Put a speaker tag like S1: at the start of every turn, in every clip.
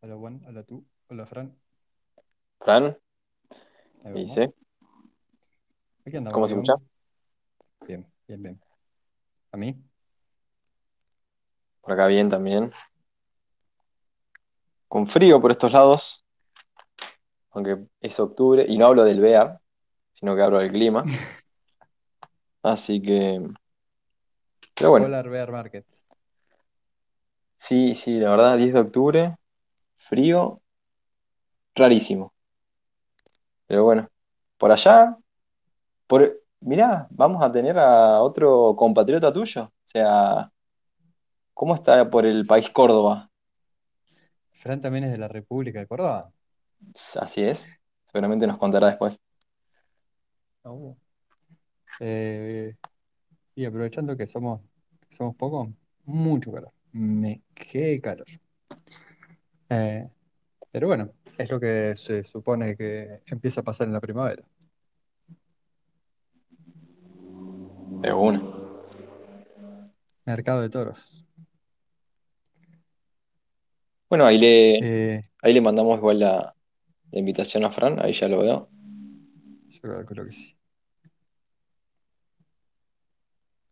S1: Hola Juan, hola tú, hola Fran.
S2: Fran,
S1: Ahí
S2: ¿qué
S1: vamos.
S2: dice?
S1: Aquí andamos,
S2: ¿Cómo se escucha?
S1: Bien, bien, bien. ¿A mí?
S2: Por acá bien también. Con frío por estos lados, aunque es octubre, y no hablo del BEAR, sino que hablo del clima. Así que, pero bueno,
S1: Polar Bear Market.
S2: Sí, sí, la verdad, 10 de octubre, frío, rarísimo. Pero bueno, por allá, por, mirá, vamos a tener a otro compatriota tuyo. O sea, ¿cómo está por el país Córdoba?
S1: Fran también es de la República de Córdoba.
S2: Así es, seguramente nos contará después.
S1: Uh. Eh, y aprovechando que somos, que somos pocos, mucho calor. Me qué calor. Eh, pero bueno, es lo que se supone que empieza a pasar en la primavera.
S2: De una.
S1: Mercado de toros.
S2: Bueno, ahí le,
S1: Eh,
S2: ahí le mandamos igual la, la invitación a Fran, ahí ya lo veo.
S1: yo calculo que sí.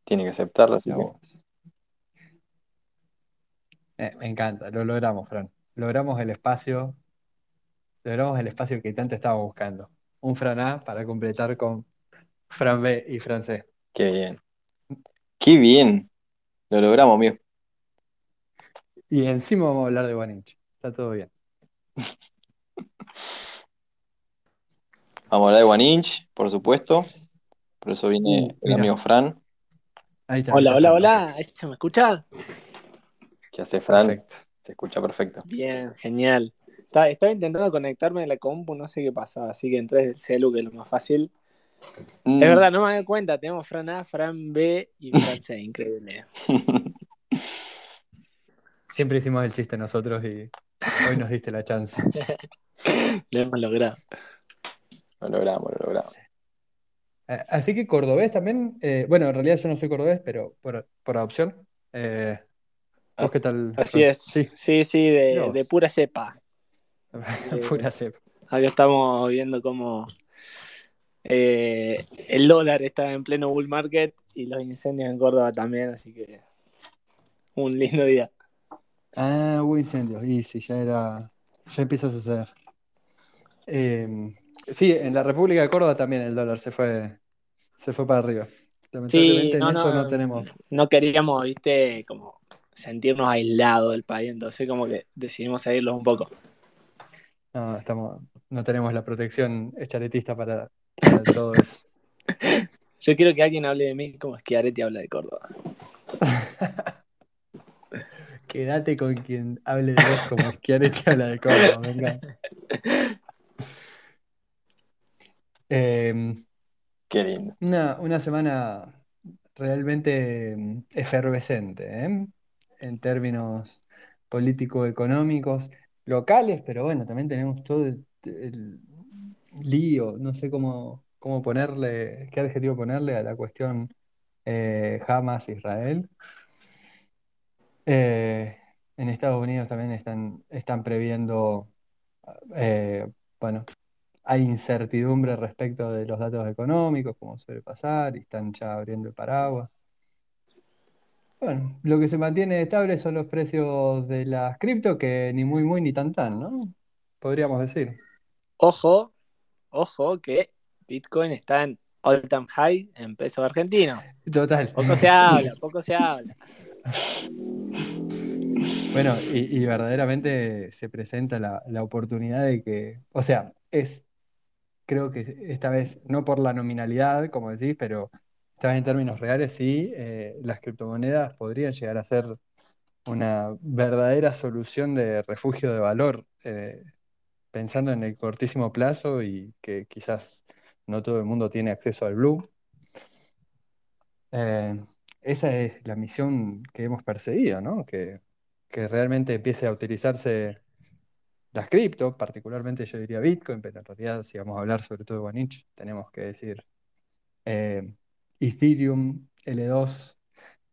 S2: Tiene que aceptarla,
S1: vos. Eh, me encanta, lo logramos, Fran. Logramos el espacio, logramos el espacio que tanto estábamos buscando. Un Fran A para completar con Fran B y Fran C.
S2: Qué bien. Qué bien. Lo logramos, amigo.
S1: Y encima vamos a hablar de Guaninch. Está todo bien.
S2: Vamos a hablar de One Inch, por supuesto. Por eso viene
S1: Uh,
S2: el
S1: mira.
S2: amigo Fran.
S1: Ahí está, ahí
S3: Hola,
S1: está
S3: hola,
S1: Fran,
S3: hola. ¿Ahí ¿Se me escucha?
S2: ¿Qué hace Fran?
S1: Perfecto.
S2: Se escucha perfecto.
S3: Bien, genial. Estaba, estaba intentando conectarme a la compu, no sé qué pasaba, así que entré desde el celu, que es lo más fácil.
S2: Mm.
S3: Es verdad, no me doy cuenta, tenemos Fran A, Fran B y Fran C, increíble.
S1: Siempre hicimos el chiste nosotros y hoy nos diste la chance.
S3: Lo hemos logrado.
S2: lo logramos, lo logramos.
S1: Así que cordobés también, eh, bueno, en realidad yo no soy cordobés, pero por, por adopción. Eh, ¿vos qué tal?
S3: Así es.
S1: Sí,
S3: Sí, sí, de, pura cepa.
S1: pura cepa.
S3: Acá estamos viendo cómo eh, el dólar está en pleno bull market y los incendios en Córdoba también, así que un lindo día.
S1: Ah, hubo incendios. Y sí, ya era. Ya empieza a suceder. Eh, sí, en la República de Córdoba también el dólar se fue, se fue para arriba.
S3: Sí,
S1: Lamentablemente
S3: no,
S1: en eso
S3: no,
S1: no tenemos.
S3: no queríamos, viste, como sentirnos aislados del país, entonces como que decidimos seguirlos un poco.
S1: No, estamos, no tenemos la protección charetista para, para todo eso.
S3: Yo quiero que alguien hable de mí como Schiaretti habla de Córdoba.
S1: Quédate con quien hable de vos como Schiaretti habla de Córdoba, encanta. Eh,
S2: Qué lindo.
S1: una, una semana realmente mm, efervescente, ¿eh? En términos político-económicos, locales, pero bueno, también tenemos todo el, lío, no sé cómo, cómo ponerle, qué adjetivo ponerle a la cuestión eh, Hamas-Israel. Eh, en Estados Unidos también están, están previendo, eh, bueno, hay incertidumbre respecto de los datos económicos, como suele pasar, y están ya abriendo el paraguas. Bueno, lo que se mantiene estable son los precios de las cripto, que ni muy muy ni tan tan, ¿no? Podríamos decir.
S3: Ojo, ojo que Bitcoin está en all time high en pesos argentinos.
S1: Total.
S3: Poco se habla, poco se habla.
S1: Bueno, y, y verdaderamente se presenta la, la oportunidad de que, o sea, es, creo que esta vez, no por la nominalidad, como decís, pero vez en términos reales, sí, eh, las criptomonedas podrían llegar a ser una verdadera solución de refugio de valor, eh, pensando en el cortísimo plazo y que quizás no todo el mundo tiene acceso al Blue. Eh, esa es la misión que hemos perseguido, ¿no? Que, que realmente empiece a utilizarse las cripto, particularmente yo diría Bitcoin, pero en realidad si vamos a hablar sobre todo de OneInch, tenemos que decir eh, Ethereum, L2,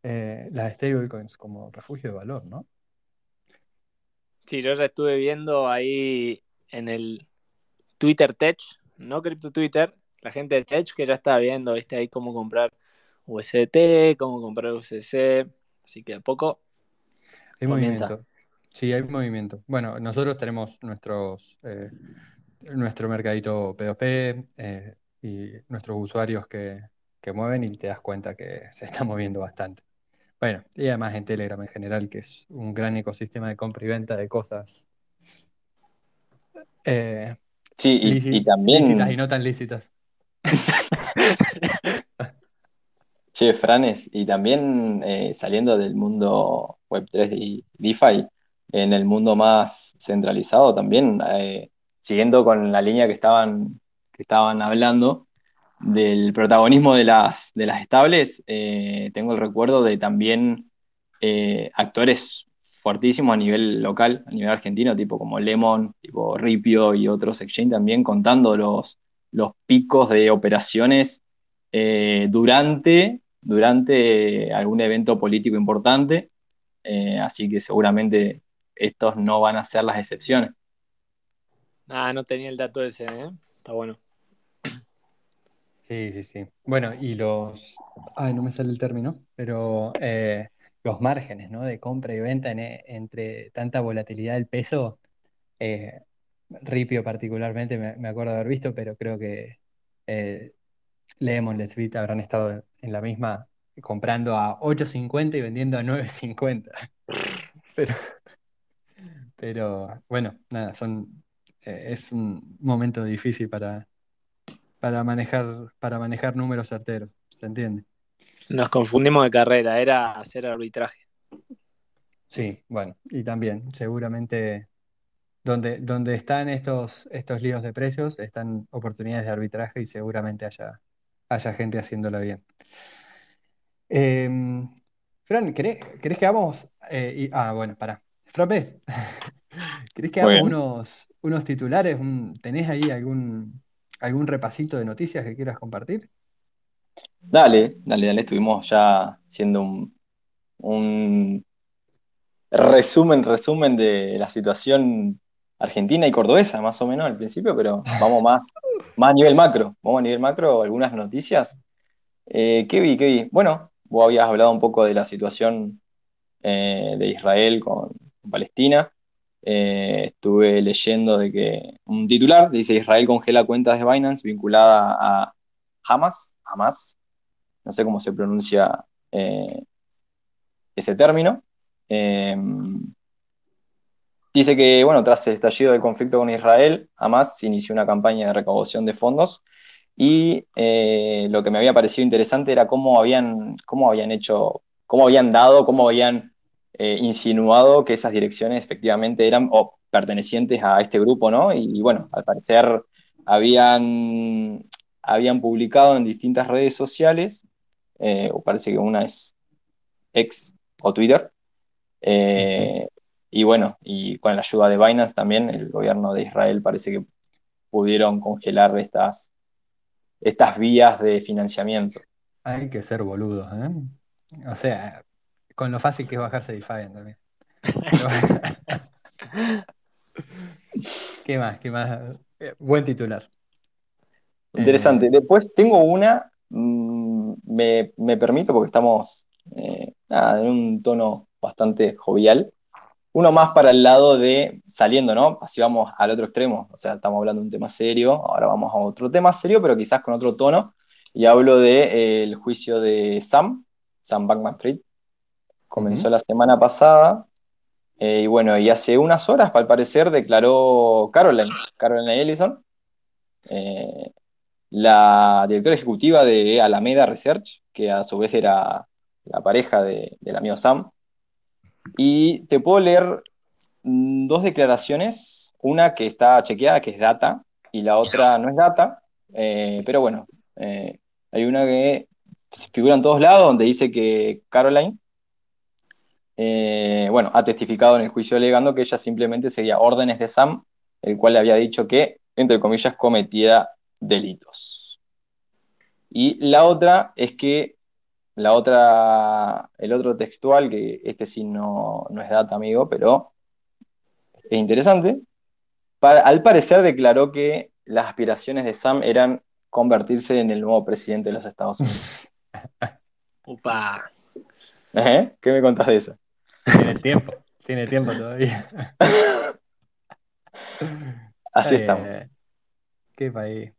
S1: eh, las stablecoins como refugio de valor, ¿no?
S3: Sí, yo ya estuve viendo ahí en el Twitter Tech, no Crypto Twitter, la gente de Tech que ya está viendo, viste, ahí cómo comprar USDT, cómo comprar USDC, así que a poco
S1: Hay
S3: comienza.
S1: movimiento. Sí, hay movimiento. Bueno, nosotros tenemos nuestros, eh, nuestro mercadito P2P eh, y nuestros usuarios que, que mueven y te das cuenta que se está moviendo bastante. Bueno, y además en Telegram en general, que es un gran ecosistema de compra y venta de cosas eh,
S2: Sí, y, y también,
S1: lícitas y no tan lícitas.
S2: che, Franes, y también eh, saliendo del mundo Web3 y DeFi, en el mundo más centralizado también, eh, siguiendo con la línea que estaban, que estaban hablando del protagonismo de las, de las estables, eh, tengo el recuerdo de también eh, actores fuertísimos a nivel local, a nivel argentino, tipo como Lemon, tipo Ripio y otros exchange también contando los, los picos de operaciones eh, durante, durante algún evento político importante, así que seguramente estos no van a ser las excepciones.
S3: Ah, no tenía el dato ese. Está bueno.
S1: Sí, sí, sí. Bueno, y los, ay, no me sale el término, pero eh, los márgenes, ¿no? De compra y venta en- eh, entre tanta volatilidad del peso, eh, Ripio particularmente me, acuerdo haber visto, pero creo que eh, Lemon, Let's habrán estado en la misma comprando a 8.50 y vendiendo a 9.50. Pero, pero bueno, nada, son, eh, es un momento difícil para, para manejar, para manejar números certeros, ¿se entiende?
S3: Nos confundimos de carrera, era hacer arbitraje.
S1: Sí, bueno, y también seguramente donde, donde están estos, estos líos de precios, están oportunidades de arbitraje y seguramente haya, haya gente haciéndolo bien. Em, Fran, ¿querés, querés que hagamos? eh, y- ah, bueno, pará. Fran B, ¿querés que hagamos unos, unos titulares? ¿tenés ahí algún, algún repasito de noticias que quieras compartir?
S2: Dale, dale, dale, estuvimos ya haciendo un, un resumen, resumen de la situación argentina y cordobesa, más o menos al principio, pero vamos más, más a nivel macro. Vamos a nivel macro, algunas noticias. Eh, ¿qué vi? ¿Qué vi? Bueno, vos habías hablado un poco de la situación eh, de Israel con, con Palestina. Eh, estuve leyendo de que un titular dice Israel congela cuentas de Binance vinculada a Hamas, Hamas, no sé cómo se pronuncia eh, ese término. Eh, dice que, bueno, tras el estallido del conflicto con Israel, Hamas inició una campaña de recaudación de fondos y eh, lo que me había parecido interesante era cómo habían, cómo habían hecho, cómo habían dado, cómo habían eh, insinuado que esas direcciones efectivamente eran o pertenecientes a este grupo, ¿no? Y, bueno, al parecer habían, habían publicado en distintas redes sociales, eh, o parece que una es X o Twitter, eh, y bueno, y con la ayuda de Binance también, el gobierno de Israel parece que pudieron congelar estas, estas vías de financiamiento.
S1: Hay que ser boludos, ¿eh? O sea, con lo fácil que es bajarse Defiant también. ¿Qué más? ¿Qué más? Eh, buen titular.
S2: Interesante.
S1: Eh,
S2: Después tengo una, mm, me, me permito porque estamos eh, nada, en un tono bastante jovial. Uno más para el lado de saliendo, ¿no? Así vamos al otro extremo. O sea, estamos hablando de un tema serio, ahora vamos a otro tema serio, pero quizás con otro tono. Y hablo del juicio de Sam, Sam Bankman-Fried. Comenzó la semana pasada. eh, y bueno, y hace unas horas, al parecer, declaró Caroline, Caroline Ellison, eh, la directora ejecutiva de Alameda Research, que a su vez era la pareja de- del amigo Sam. Y te puedo leer mm, dos declaraciones, una que está chequeada, que es data, y la otra no es data, eh, pero bueno, eh, hay una que figura en todos lados, donde dice que Caroline, eh, bueno, ha testificado en el juicio alegando que ella simplemente seguía órdenes de Sam, el cual le había dicho que, entre comillas, cometía delitos. Y la otra es que la otra, el otro textual, que este sí no, no es data, amigo, pero es interesante. al parecer declaró que las aspiraciones de Sam eran convertirse en el nuevo presidente de los Estados Unidos.
S3: Upa.
S2: ¿Eh? ¿Qué me contás de eso?
S1: Tiene tiempo, tiene tiempo todavía.
S2: Así estamos.
S1: Qué país.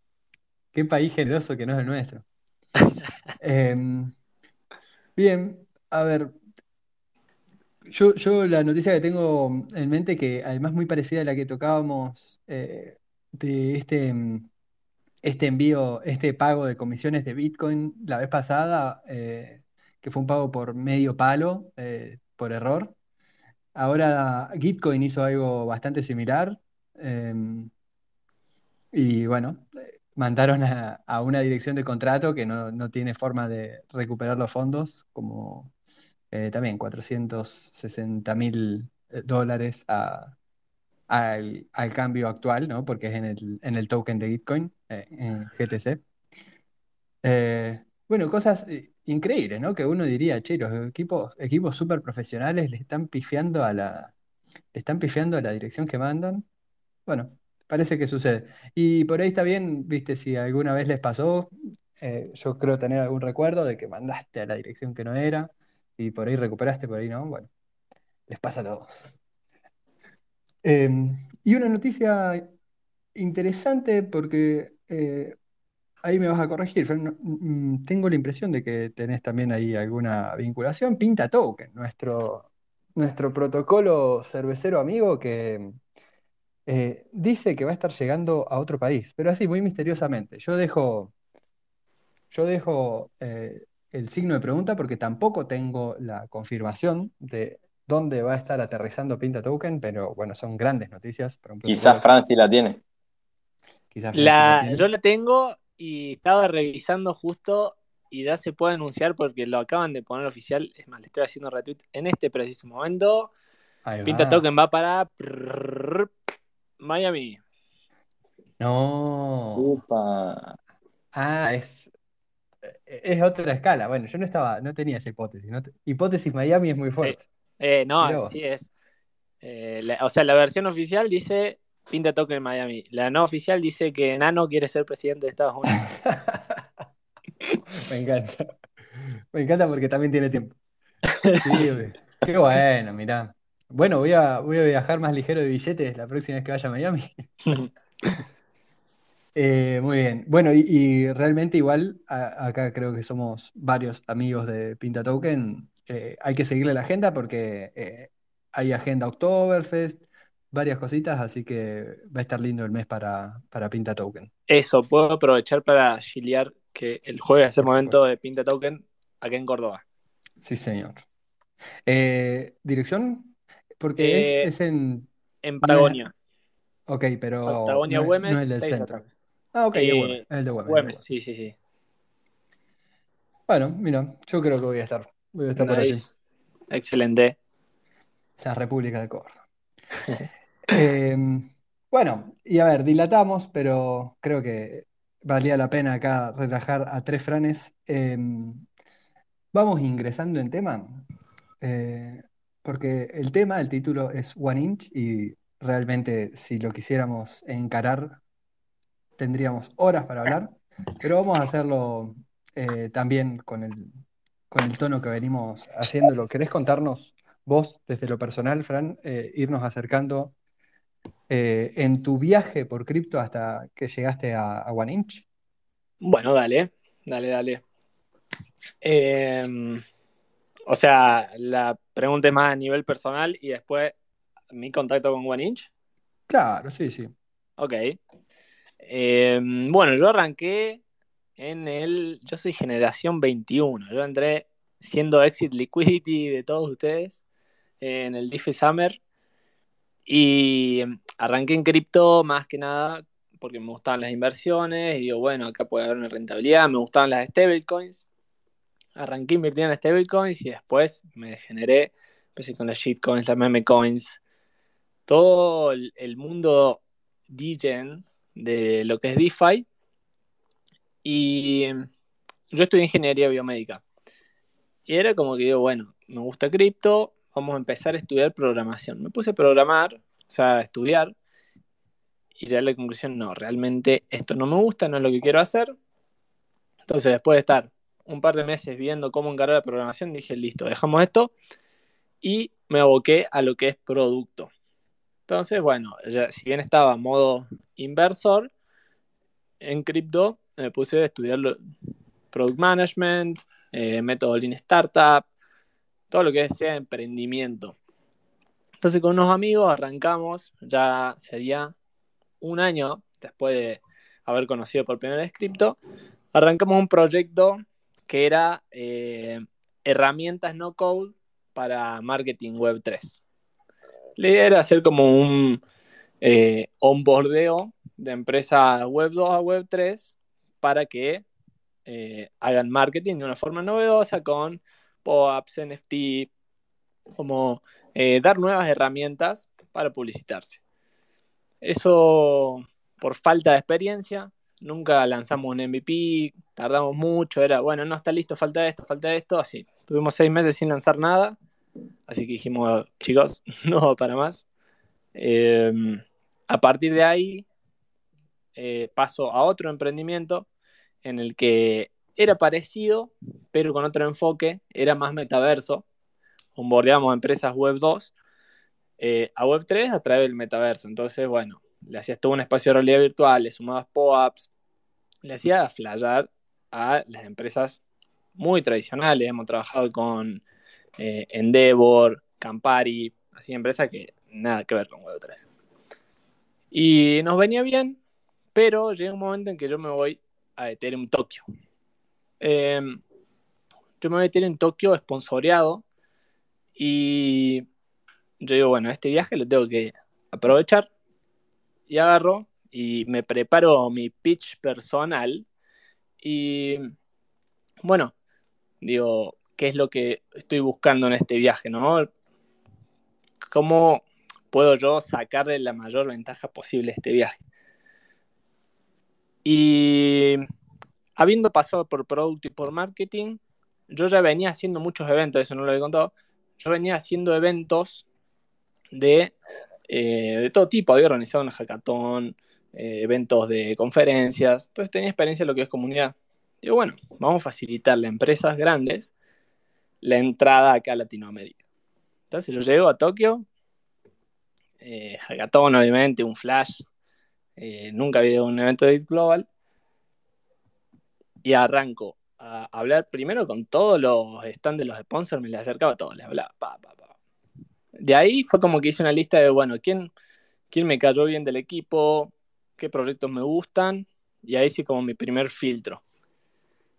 S1: Qué país generoso que no es el nuestro. Em, bien, a ver. Yo, yo la noticia que tengo en mente, que además muy parecida a la que tocábamos eh, de este, em, este envío, este pago de comisiones de Bitcoin la vez pasada, eh, que fue un pago por medio palo, eh, por error. Ahora Gitcoin hizo algo bastante similar. Em, y bueno, mandaron a, una dirección de contrato que no, tiene forma de recuperar los fondos, como eh, también 460 mil eh, dólares al, cambio actual, ¿no? porque es en el, en el token de Bitcoin, eh, en GTC. bueno, cosas increíbles, ¿no? Que uno diría, che, los equipos, equipos súper profesionales le están pifiando a la, están a la dirección que mandan. Bueno, Parece que sucede. Y por ahí está bien, viste, si alguna vez les pasó, eh, yo creo tener algún recuerdo de que mandaste a la dirección que no era y por ahí recuperaste, por ahí no. Bueno, les pasa a todos. Em, y una noticia interesante porque eh, ahí me vas a corregir, mm, tengo la impresión de que tenés también ahí alguna vinculación. Pinta Token, nuestro, nuestro protocolo cervecero amigo que eh, dice que va a estar llegando a otro país, pero así, muy misteriosamente. Yo dejo, yo dejo eh, el signo de pregunta porque tampoco tengo la confirmación de dónde va a estar aterrizando Pinta Token, pero bueno, son grandes noticias.
S2: Quizás Franci la tiene.
S3: Quizás la, Yo la tengo y estaba revisando justo y ya se puede anunciar porque lo acaban de poner oficial. Es más, le estoy haciendo retweet en este preciso momento. Pinta Token va para Miami.
S1: No.
S2: Upa.
S1: Ah, es, es otra escala. Bueno, yo no estaba, no tenía esa hipótesis. hipótesis Miami es muy fuerte.
S3: Eh, no, así es. Eh, o sea, la versión oficial dice pinta toque en Miami. La no oficial dice que Nano quiere ser presidente de Estados Unidos.
S1: Me encanta. Me encanta porque también tiene tiempo. qué bueno, mirá. Bueno, voy a, voy a viajar más ligero de billetes la próxima vez que vaya a Miami. Eh, muy bien. Bueno, y, realmente igual, acá creo que somos varios amigos de Pinta Token. Eh, hay que seguirle la agenda porque eh, hay agenda Oktoberfest, varias cositas, así que va a estar lindo el mes para, para Pinta Token.
S3: Eso, puedo aprovechar para chiliar que el jueves es el momento de Pinta Token aquí en Córdoba.
S1: Sí, señor. ¿dirección? Porque es, eh, en.
S3: En Patagonia.
S1: Ok, pero.
S3: Patagonia
S1: no,
S3: Güemes,
S1: no es el del centro. Ah, ok,
S3: eh,
S1: es el de Güemes.
S3: Güemes, sí, sí, sí.
S1: Bueno, mira, yo creo que voy a estar. Voy a estar por allí.
S3: Excelente.
S1: La República de Córdoba. Em, bueno, y a ver, dilatamos, pero creo que valía la pena acá relajar a tres franes. Em, vamos ingresando en tema. Eh, porque el tema, el título es One Inch y realmente si lo quisiéramos encarar tendríamos horas para hablar, pero vamos a hacerlo eh, también con el, con el tono que venimos haciéndolo. ¿Querés contarnos vos desde lo personal, Fran, eh, irnos acercando eh, en tu viaje por cripto hasta que llegaste a, a One Inch?
S3: Bueno, dale, dale, dale. Em, o sea, la pregunta más a nivel personal y después mi contacto con One Inch.
S1: Claro, sí, sí.
S3: Ok. Em, bueno, yo arranqué en el. Yo soy generación 21. Yo entré siendo Exit Liquidity de todos ustedes en el DeFi Summer. Y arranqué en cripto más que nada porque me gustaban las inversiones. Y digo, bueno, acá puede haber una rentabilidad. Me gustaban las stablecoins arranqué invirtiendo en stablecoins y después me generé, empecé con las shitcoins, las meme coins, todo el, mundo DGen de lo que es DeFi. Y yo estudié ingeniería biomédica. Y era como que digo, bueno, me gusta cripto, vamos a empezar a estudiar programación. Me puse a programar sea, a estudiar. Y ya la conclusión, no, realmente esto no me gusta, no es lo que quiero hacer. Entonces, después de estar un par de meses viendo cómo encargar la programación, dije, listo, dejamos esto. Y me aboqué a lo que es producto. Entonces, bueno, si bien estaba modo inversor, en cripto me puse a estudiar product management, eh, método Lean Startup, todo lo que sea emprendimiento. Entonces con unos amigos arrancamos, ya sería un año después de haber conocido por primera vez cripto, arrancamos un proyecto que era eh, herramientas no code para marketing web 3. La idea era hacer como un eh, onboardeo de empresa web 2 a web 3 para que eh, hagan marketing de una forma novedosa con POAPs, NFT, como eh, dar nuevas herramientas para publicitarse. Eso por falta de experiencia, nunca lanzamos un MVP, tardamos mucho, era, bueno, no está listo, falta esto, falta esto, así. Tuvimos seis meses sin lanzar nada, así que dijimos, chicos, no para más. Em, a partir de ahí eh, paso a otro emprendimiento en el que era parecido, pero con otro enfoque, era más metaverso. Onboardeamos empresas web 2 eh, a web 3 a través del metaverso. Entonces, bueno, le hacías todo un espacio de realidad virtual, le sumabas POAPs, le hacía flyar a las empresas muy tradicionales. Hemos trabajado con eh, Endeavor, Campari, así empresas que nada que ver con Web 3. Y nos venía bien, pero llega un momento en que yo me voy a Ethereum Tokio. Em, yo me voy a Ethereum Tokio esponsoreado y yo digo, bueno, este viaje lo tengo que aprovechar y agarro y me preparo mi pitch personal y bueno, digo, ¿qué es lo que estoy buscando en este viaje, no? ¿Cómo puedo yo sacarle la mayor ventaja posible a este viaje? Y habiendo pasado por producto y por marketing, yo ya venía haciendo muchos eventos, eso no lo he contado, yo venía haciendo eventos de, eh, de todo tipo, había organizado una hackathon, eh, eventos de conferencias, entonces tenía experiencia en lo que es comunidad. Digo, bueno, vamos a facilitarle a empresas grandes la entrada acá a Latinoamérica. Entonces yo llego a Tokio, eh, hackathon obviamente, un flash, eh, nunca había un evento de Global, y arranco a hablar primero con todos los stands de los sponsors, me les acercaba a todos, les hablaba, pa, pa, pa. De ahí fue como que hice una lista de, bueno, ¿quién, quién me cayó bien del equipo, qué proyectos me gustan, y ahí sí como mi primer filtro.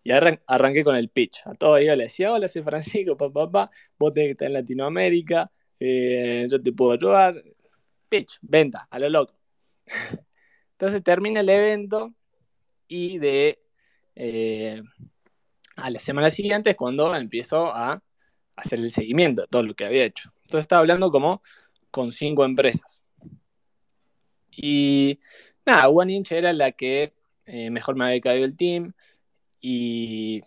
S3: Y arranqué con el pitch. A todos ellos les decía, hola, soy Francisco, papá, papá, vos tenés que estar en Latinoamérica, eh, yo te puedo ayudar. Pitch, venta, a lo loco. Entonces termina el evento y de eh, a la semana siguiente es cuando empiezo a hacer el seguimiento de todo lo que había hecho. Entonces estaba hablando como con cinco empresas. Y nada, One Inch era la que eh, mejor me había caído el team y,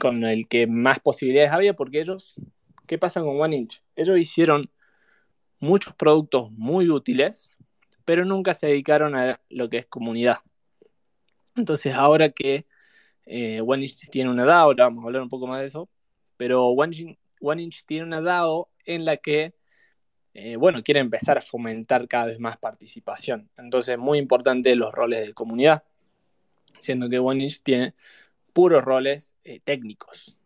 S3: con el que más posibilidades había porque ellos, ¿qué pasa con One Inch? Ellos hicieron muchos productos muy útiles, pero nunca se dedicaron a lo que es comunidad. Entonces ahora que eh, One Inch tiene una DAO, ahora vamos a hablar un poco más de eso, pero One Inch, tiene una DAO en la que, eh, bueno, quiere empezar a fomentar cada vez más participación. Entonces, es muy importante los roles de comunidad, siendo que One Inch tiene puros roles eh, técnicos.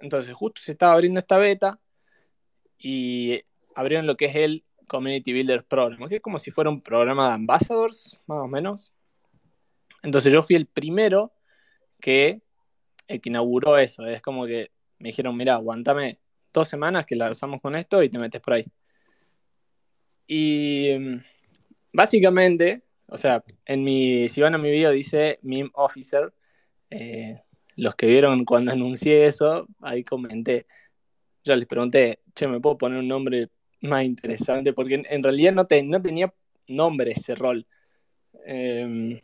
S3: Entonces, justo se estaba abriendo esta beta y abrieron lo que es el Community Builder Program, que es como si fuera un programa de ambassadors, más o menos. Entonces, yo fui el primero que el que inauguró eso. Es como que me dijeron, mira, aguantame dos semanas que lanzamos con esto y te metes por ahí. Y mm, básicamente, o sea, en mi, si van a mi video dice Meme Officer. Eh, los que vieron cuando anuncié eso, ahí comenté. Yo les pregunté, che, ¿me puedo poner un nombre más interesante? Porque en, realidad no, no tenía nombre ese rol. Eh,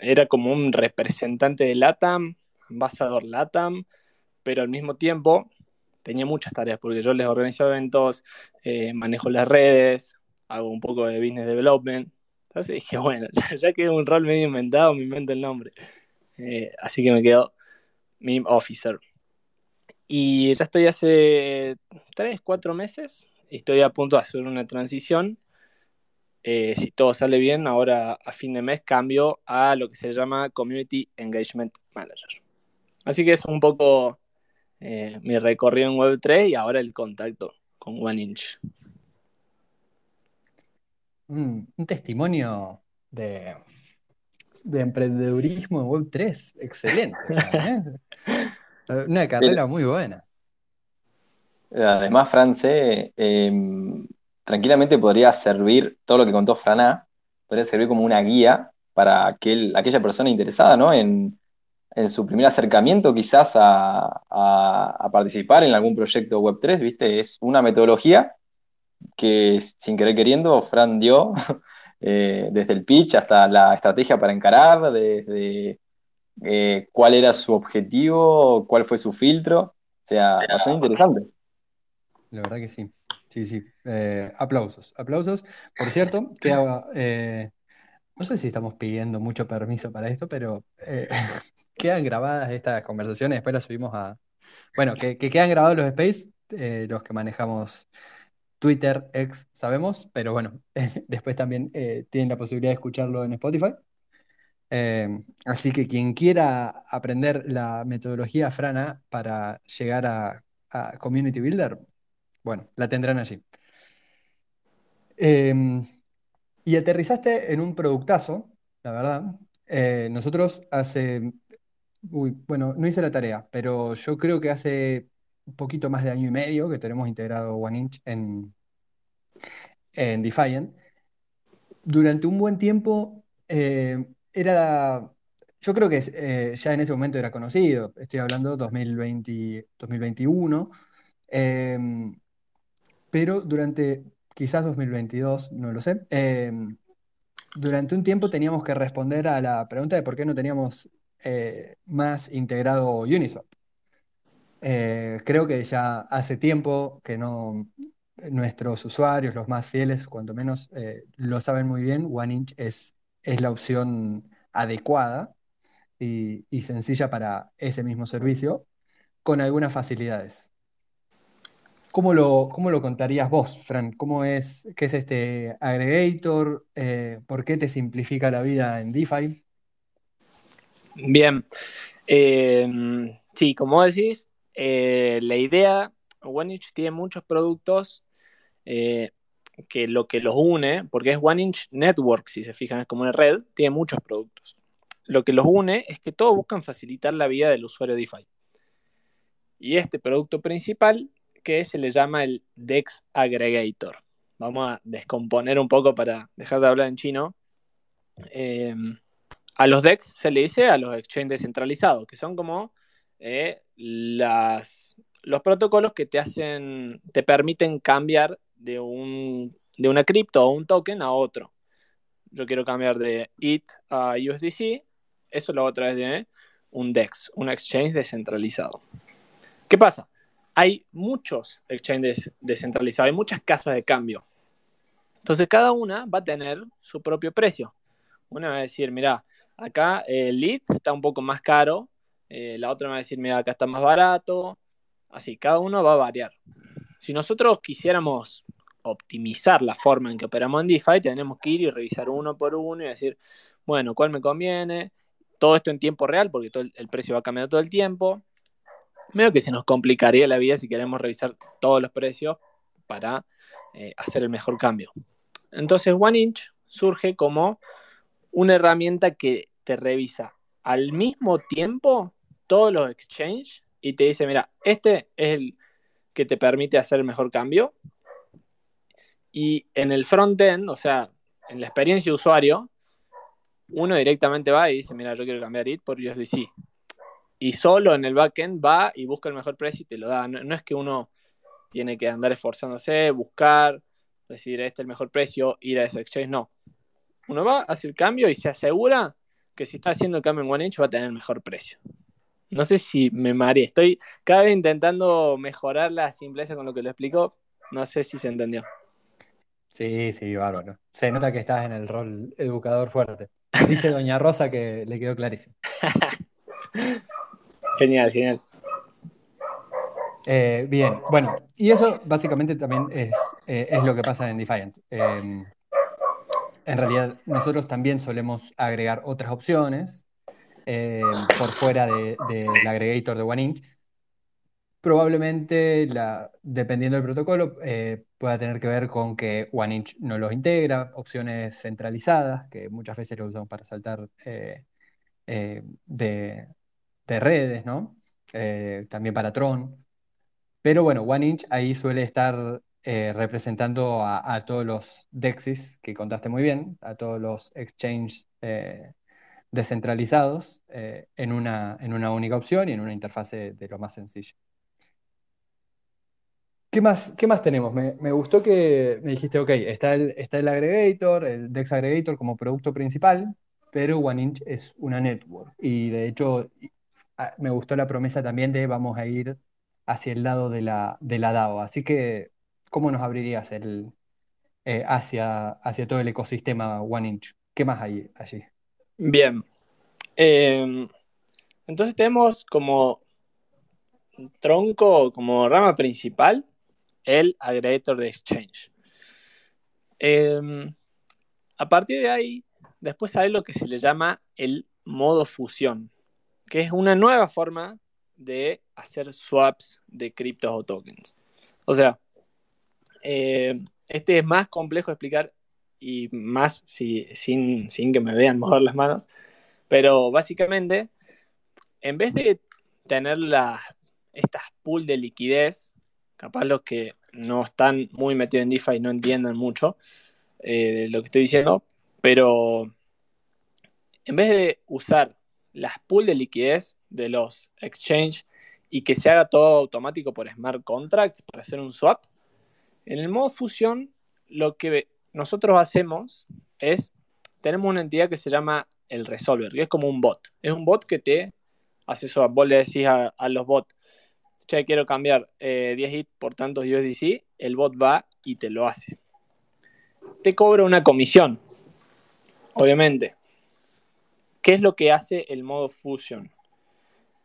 S3: era como un representante de LATAM, ambasador LATAM, pero al mismo tiempo tenía muchas tareas porque yo les organizo eventos, eh, manejo las redes, hago un poco de business development. Entonces dije, bueno, ya, que es un rol medio inventado, me invento el nombre. Eh, así que me quedo MIM Officer. Y ya estoy hace 3, 4 meses estoy a punto de hacer una transición. Eh, si todo sale bien, ahora a fin de mes cambio a lo que se llama Community Engagement Manager. Así que es un poco eh, mi recorrido en Web3 y ahora el contacto con OneInch.
S1: un testimonio de, de emprendedurismo en Web3, excelente. ¿eh? Una carrera muy buena.
S2: Además, France, em, tranquilamente podría servir, todo lo que contó Franá, podría servir como una guía para aquella persona interesada ¿no? en, su primer acercamiento quizás a, participar en algún proyecto Web3, ¿viste? Es una metodología que sin querer queriendo Fran dio eh, desde el pitch hasta la estrategia para encarar, desde eh, cuál era su objetivo, cuál fue su filtro. O sea, bastante interesante.
S1: La verdad que sí. Sí, sí. Eh, aplausos, aplausos. Por cierto, que eh, no sé si estamos pidiendo mucho permiso para esto, pero quedan grabadas estas conversaciones, después las subimos a... Bueno, que, quedan grabados los space, los que manejamos Twitter, X, sabemos, pero bueno, después también tienen la posibilidad de escucharlo en Spotify. Así que quien quiera aprender la metodología Frana para llegar a, Community Builder, bueno, la tendrán allí. Em, y aterrizaste en un productazo, la verdad. Eh, nosotros hace, uy, bueno, no hice la tarea, pero yo creo que hace un poquito más de año y medio que tenemos integrado OneInch en, en Defiant. Durante un buen tiempo eh, era, yo creo que eh, ya en ese momento era conocido, estoy hablando 2020, 2021, em, pero durante quizás 2022, no lo sé, em, durante un tiempo teníamos que responder a la pregunta de por qué no teníamos eh, más integrado Uniswap. Eh, creo que ya hace tiempo que no, nuestros usuarios, los más fieles, cuanto menos, lo saben muy bien, OneInch es es la opción adecuada y, sencilla para ese mismo servicio, con algunas facilidades. ¿Cómo lo, cómo lo contarías vos, Fran? ¿Cómo es, ¿Qué es este aggregator? Eh, ¿Por qué te simplifica la vida en DeFi?
S3: Bien. Em, sí, como decís, eh, la idea, OneInch tiene muchos productos eh, que lo que los une, porque es One Inch Network, si se fijan, es como una red, tiene muchos productos. Lo que los une es que todos buscan facilitar la vida del usuario DeFi. Y este producto principal, que se le llama el DEX Aggregator. Vamos a descomponer un poco para dejar de hablar en chino. Eh, a los DEX se le dice a los exchanges descentralizados, que son como eh, los protocolos que te hacen, te permiten cambiar de, un, de una cripto o un token a otro. Yo quiero cambiar de ETH a USDC, eso lo hago a través de un DEX, un exchange descentralizado. ¿Qué pasa? Hay muchos exchanges descentralizados, hay muchas casas de cambio. Entonces cada una va a tener su propio precio. Una va a decir, mira, acá el ETH está un poco más caro, eh, la otra va a decir, mira, acá está más barato. Así, cada uno va a variar. Si nosotros quisiéramos optimizar la forma en que operamos en DeFi, tenemos que ir y revisar uno por uno y decir, bueno, ¿cuál me conviene? Todo esto en tiempo real, porque todo el, precio va cambiando todo el tiempo. Medio que se nos complicaría la vida si queremos revisar todos los precios para eh, hacer el mejor cambio. Entonces, OneInch surge como una herramienta que te revisa al mismo tiempo todos los exchanges y te dice, mira, este es el que te permite hacer el mejor cambio. Y en el front-end, o sea, en la experiencia de usuario, uno directamente va y dice, mira, yo quiero cambiar IT por USDC. Y solo en el backend va y busca el mejor precio y te lo da. No, es que uno tiene que andar esforzándose, buscar, decir, este es el mejor precio, ir a ese exchange. No. Uno va, hace el cambio y se asegura que si está haciendo el cambio en OneInch va a tener el mejor precio. No sé si me mareé. Estoy cada vez intentando mejorar la simpleza con lo que lo explico. No sé si se entendió.
S1: Sí, sí, bárbaro. Se nota que estás en el rol educador fuerte. Dice Doña Rosa que le quedó clarísimo.
S3: genial, genial.
S1: Eh, bien, bueno, y eso básicamente también es, eh, lo que pasa en Defiant. Em, en realidad, nosotros también solemos agregar otras opciones em, por fuera del de, agregator de OneInch. Probablemente, dependiendo del protocolo, eh, pueda tener que ver con que OneInch no los integra, opciones centralizadas, que muchas veces lo usamos para saltar de, de, redes, ¿no? también para Tron. Pero bueno, OneInch ahí suele estar eh, representando a, todos los DEXIS que contaste muy bien, a todos los exchanges eh, descentralizados eh, en, una, en una única opción y en una interfase de lo más sencillo. ¿Qué más, qué más tenemos? Me, gustó que me dijiste, ok, está el, está el aggregator, el DEX aggregator como producto principal, pero OneInch es una network. Y de hecho, me gustó la promesa también de vamos a ir hacia el lado de la, de la DAO. Así que, ¿cómo nos abrirías el, eh, hacia, hacia todo el ecosistema One Inch? ¿Qué más hay allí?
S3: Bien. Em, entonces tenemos como tronco, como rama principal, el aggregator de exchange. Em, a partir de ahí, después hay lo que se le llama el modo fusión, que es una nueva forma de hacer swaps de criptos o tokens. O sea, eh, este es más complejo de explicar y más sin, que me vean mover las manos, pero básicamente, en vez de tener estas pools de liquidez, capaz los que no están muy metidos en DeFi no entiendan mucho eh, lo que estoy diciendo, pero en vez de usar las pools de liquidez de los exchanges y que se haga todo automático por smart contracts para hacer un swap, en el modo fusión lo que nosotros hacemos es, tenemos una entidad que se llama el resolver, que es como un bot. Es un bot que te hace swap. Vos le decís a, los bots, che, quiero cambiar 10 eh, hits por tantos USDC, el bot va y te lo hace. Te cobra una comisión, obviamente. ¿Qué es lo que hace el modo fusion?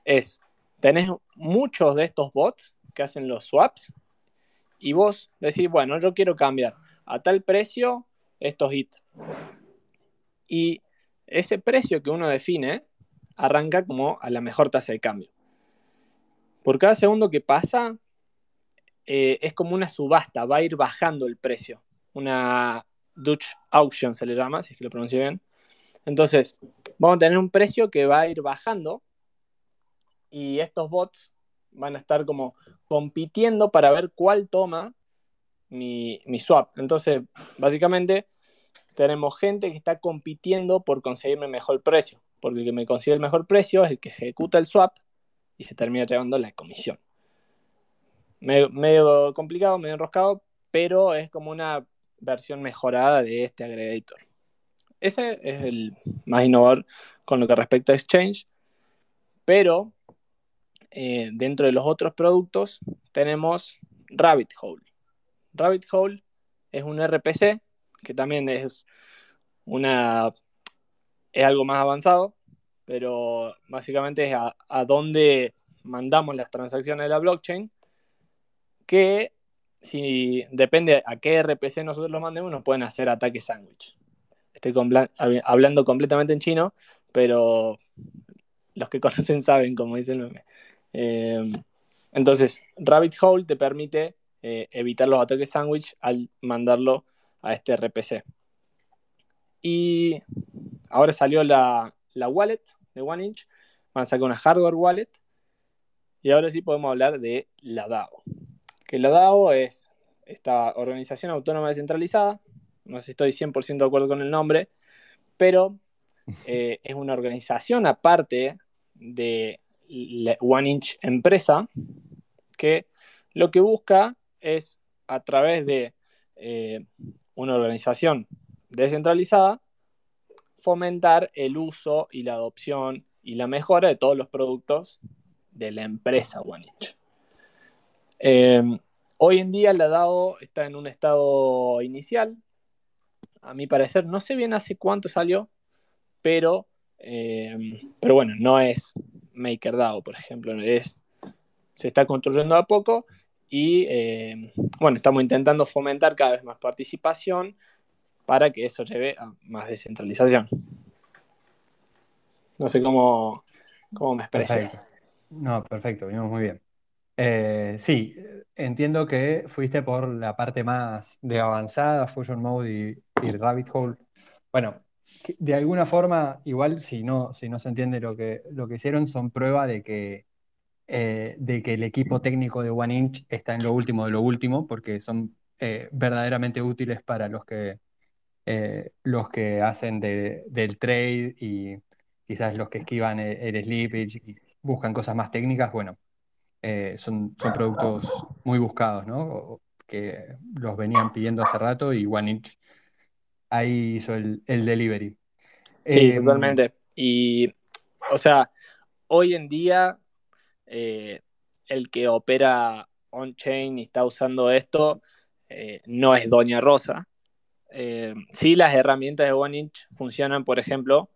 S3: Es, tenés muchos de estos bots que hacen los swaps y vos decís, bueno, yo quiero cambiar a tal precio estos hits. Y ese precio que uno define arranca como a la mejor tasa de cambio. Por cada segundo que pasa, eh, es como una subasta, va a ir bajando el precio. Una Dutch auction se le llama, si es que lo pronuncio bien. Entonces, vamos a tener un precio que va a ir bajando y estos bots van a estar como compitiendo para ver cuál toma mi, swap. Entonces, básicamente, tenemos gente que está compitiendo por conseguirme mejor precio, porque el que me consigue el mejor precio es el que ejecuta el swap y se termina llevando la comisión. medio complicado, medio enroscado, pero es como una versión mejorada de este aggregator. Ese es el más innovador con lo que respecta a Exchange, pero eh, dentro de los otros productos tenemos Rabbit Hole. Rabbit Hole es un RPC que también es una es algo más avanzado, pero básicamente es a, a dónde mandamos las transacciones de la blockchain que si depende a qué RPC nosotros los mandemos, nos pueden hacer ataque sándwich. Estoy hablando completamente en chino, pero los que conocen saben, como dice el meme. Eh, entonces, Rabbit Hole te permite eh, evitar los ataques sandwich al mandarlo a este RPC. Y ahora salió la, wallet de OneInch. Van a sacar una hardware wallet. Y ahora sí podemos hablar de la DAO. Que la DAO es esta organización autónoma descentralizada no sé si estoy 100% de acuerdo con el nombre, pero eh, es una organización aparte de One Inch Empresa que lo que busca es a través de eh, una organización descentralizada fomentar el uso y la adopción y la mejora de todos los productos de la empresa One Inch. Eh, hoy en día la DAO está en un estado inicial. A mi parecer, no sé bien hace cuánto salió, pero, eh, pero bueno, no es MakerDAO, por ejemplo. Es, se está construyendo a poco y eh, bueno, estamos intentando fomentar cada vez más participación para que eso lleve a más descentralización. No sé cómo, cómo me expresé.
S1: No, perfecto, vimos muy bien. Eh, sí, entiendo que fuiste por la parte más de avanzada, Fusion Mode y, Rabbit Hole. Bueno, de alguna forma, igual si no, si no se entiende lo que, lo que hicieron, son prueba de que, eh, de que el equipo técnico de One Inch está en lo último de lo último, porque son eh, verdaderamente útiles para los que, los que hacen del trade y quizás los que esquivan el, el slippage y buscan cosas más técnicas. Bueno, eh, son, son productos muy buscados, ¿no? Que los venían pidiendo hace rato y One Inch ahí hizo el, delivery.
S3: Sí, em, totalmente. Y, o sea, hoy en día, eh, el que opera on-chain y está usando esto eh, no es Doña Rosa. sí, las herramientas de OneInch funcionan, por ejemplo,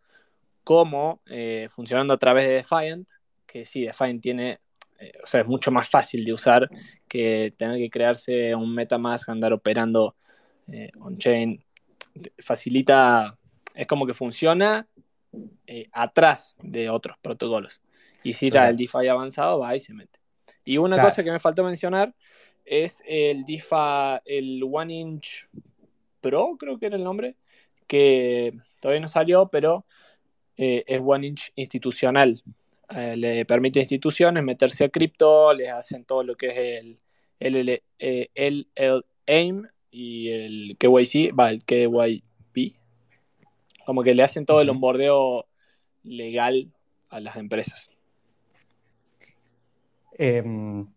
S3: como funcionando a través de Defiant, que sí, Defiant tiene eh, o sea, es mucho más fácil de usar que tener que crearse un MetaMask, andar operando eh, on-chain. Facilita, es como que funciona eh, atrás de otros protocolos. Y si ya el DeFi avanzado va y se mete. Y una cosa que me faltó mencionar es el DeFi, el One Inch Pro, creo que era el nombre, que todavía no salió, pero es One Inch institucional. Eh, le permite a instituciones meterse a cripto, les hacen todo lo que es el, el, el, el, AIM y el KYC, va, el KYP, como que le hacen todo el onboardeo legal a las empresas.
S1: Em,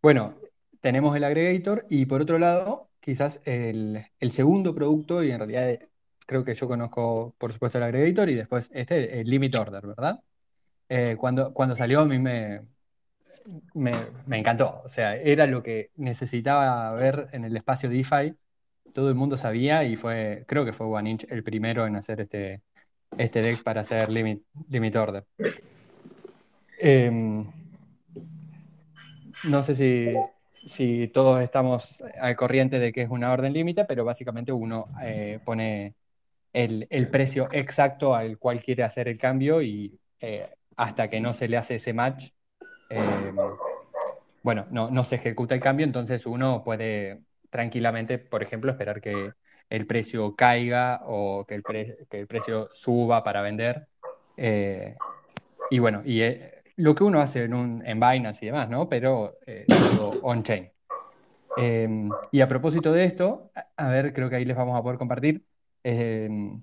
S1: bueno, tenemos el aggregator y por otro lado, quizás el, el, segundo producto, y en realidad creo que yo conozco por supuesto el aggregator y después este, el limit order, ¿verdad? Eh, cuando, cuando salió a mí me, me, encantó. O sea, era lo que necesitaba ver en el espacio DeFi. Todo el mundo sabía y fue, creo que fue OneInch el primero en hacer este, este DEX para hacer limit, limit order. Em, no sé si, si, todos estamos al corriente de que es una orden límite, pero básicamente uno eh, pone el, el, precio exacto al cual quiere hacer el cambio y eh, hasta que no se le hace ese match, eh, bueno, no, se ejecuta el cambio, entonces uno puede tranquilamente, por ejemplo, esperar que el precio caiga o que el, que el precio suba para vender. Eh, y bueno, y eh, lo que uno hace en, un, en Binance y demás, ¿no? Pero todo on-chain. y a propósito de esto, a ver, creo que ahí les vamos a poder compartir. hay,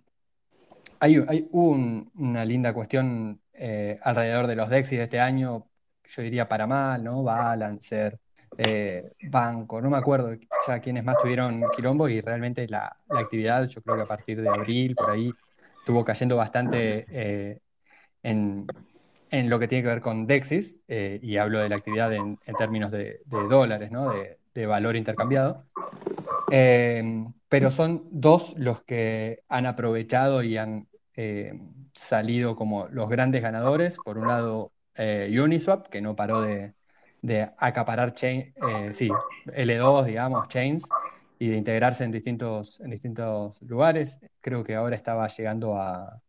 S1: hay una linda cuestión eh, alrededor de los Dexis de este año, yo diría para mal, ¿no? Balancer, eh, Banco, no me acuerdo ya quiénes más tuvieron quilombo y realmente la, actividad, yo creo que a partir de abril, por ahí, estuvo cayendo bastante eh, en, lo que tiene que ver con Dexis, y hablo de la actividad en, términos de, dólares, ¿no? De, de valor intercambiado. pero son dos los que han aprovechado y han salido como los grandes ganadores. Por un lado, eh, Uniswap, que no paró de, acaparar chain, eh, sí, L2, digamos, chains, y de integrarse en distintos, distintos lugares. Creo que ahora estaba llegando a,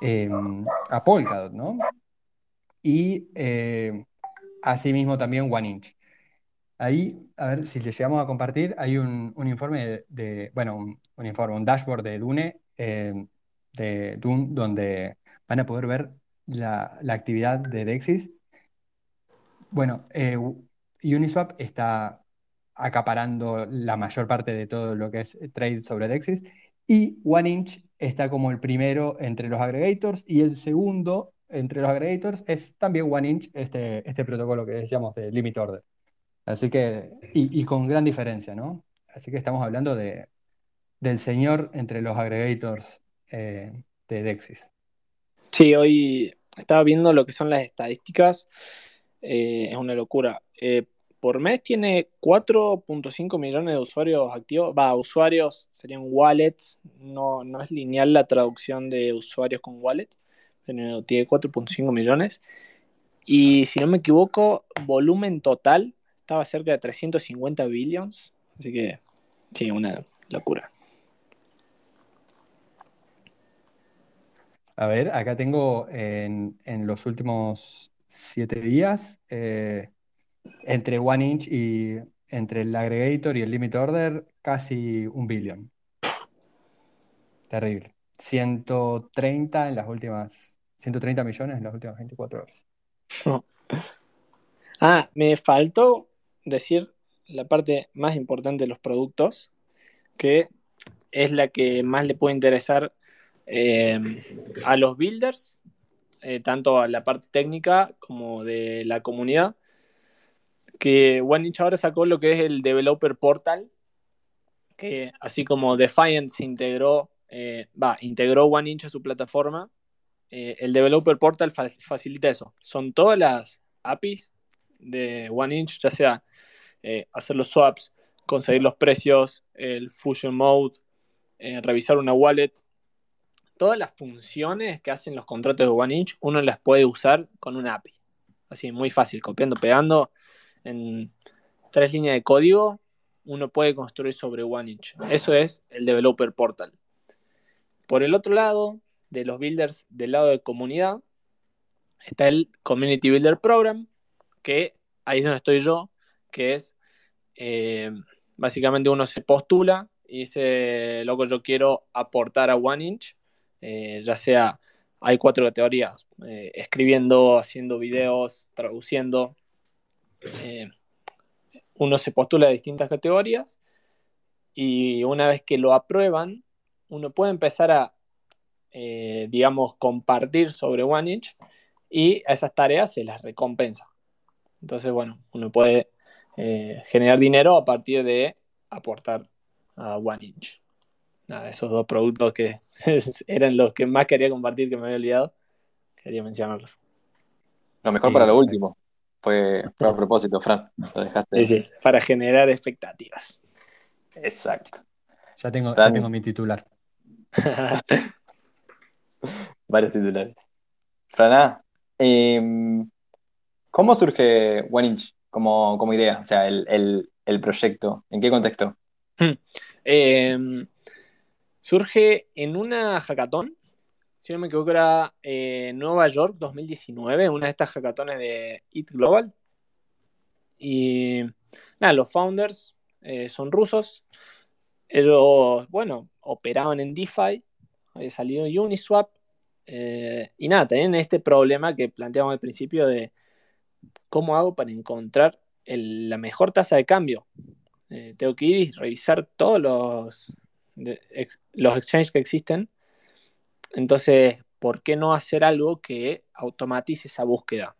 S1: em, a Polkadot, ¿no? Y eh, asimismo también OneInch. Ahí, a ver si le llegamos a compartir, hay un, informe de, bueno, un, informe, un dashboard de Dune de Doom, donde van a poder ver la, actividad de Dexis. Bueno, eh, Uniswap está acaparando la mayor parte de todo lo que es trade sobre Dexis y OneInch está como el primero entre los aggregators y el segundo entre los aggregators es también OneInch, este, este protocolo que decíamos de limit order. Así que, y, con gran diferencia, ¿no? Así que estamos hablando de, del señor entre los aggregators eh, de Dexis.
S3: Sí, hoy estaba viendo lo que son las estadísticas. Eh, es una locura. Eh, por mes tiene 4.5 millones de usuarios activos. Va, usuarios serían wallets. No, no es lineal la traducción de usuarios con wallets. Pero tiene 4.5 millones. Y si no me equivoco, volumen total estaba cerca de 350 billions. Así que, sí, una locura.
S1: A ver, acá tengo en, los últimos siete días, eh, entre One Inch y entre el Aggregator y el Limit Order, casi un billón. Terrible. 130 en las últimas, 130 millones en las últimas 24 horas.
S3: Ah, me faltó decir la parte más importante de los productos, que es la que más le puede interesar eh, a los builders, eh, tanto a la parte técnica como de la comunidad, que OneInch ahora sacó lo que es el Developer Portal, que así como Defiant se integró, eh, va, integró OneInch a su plataforma, el Developer Portal facilita eso. Son todas las APIs de OneInch, ya sea hacer los swaps, conseguir los precios, el Fusion Mode, revisar una wallet, todas las funciones que hacen los contratos de OneInch, uno las puede usar con una API. Así, muy fácil, copiando, pegando en tres líneas de código, uno puede construir sobre OneInch. Eso es el Developer Portal. Por el otro lado, de los builders del lado de comunidad, está el Community Builder Program, que ahí es donde estoy yo, que es eh, básicamente uno se postula y dice, loco, yo quiero aportar a OneInch eh, ya sea, hay cuatro categorías, eh, escribiendo, haciendo videos, traduciendo. Eh, uno se postula a distintas categorías y una vez que lo aprueban, uno puede empezar a, digamos, compartir sobre OneInch y a esas tareas se las recompensa. Entonces, bueno, uno puede generar dinero a partir de aportar a OneInch nada, esos dos productos que eran los que más quería compartir que me había olvidado, quería mencionarlos.
S2: Lo mejor para lo último. Fue, a propósito, Fran. Lo dejaste.
S3: Sí, sí, para generar expectativas.
S2: Exacto.
S1: Ya tengo, ya tengo mi titular.
S2: Varios titulares. Fran, em, ¿cómo surge One Inch como, como idea? O sea, el, el proyecto. ¿En qué contexto?
S3: eh, Surge en una hackathon, si no me equivoco era eh, Nueva York 2019, una de estas hackatones de It Global. Y nada, los founders eh, son rusos. Ellos, bueno, operaban en DeFi, había salido Uniswap. Eh, y nada, tenían este problema que planteamos al principio de cómo hago para encontrar la mejor tasa de cambio. tengo que ir y revisar todos los, los exchanges que existen. Entonces, ¿por qué no hacer algo que automatice esa búsqueda?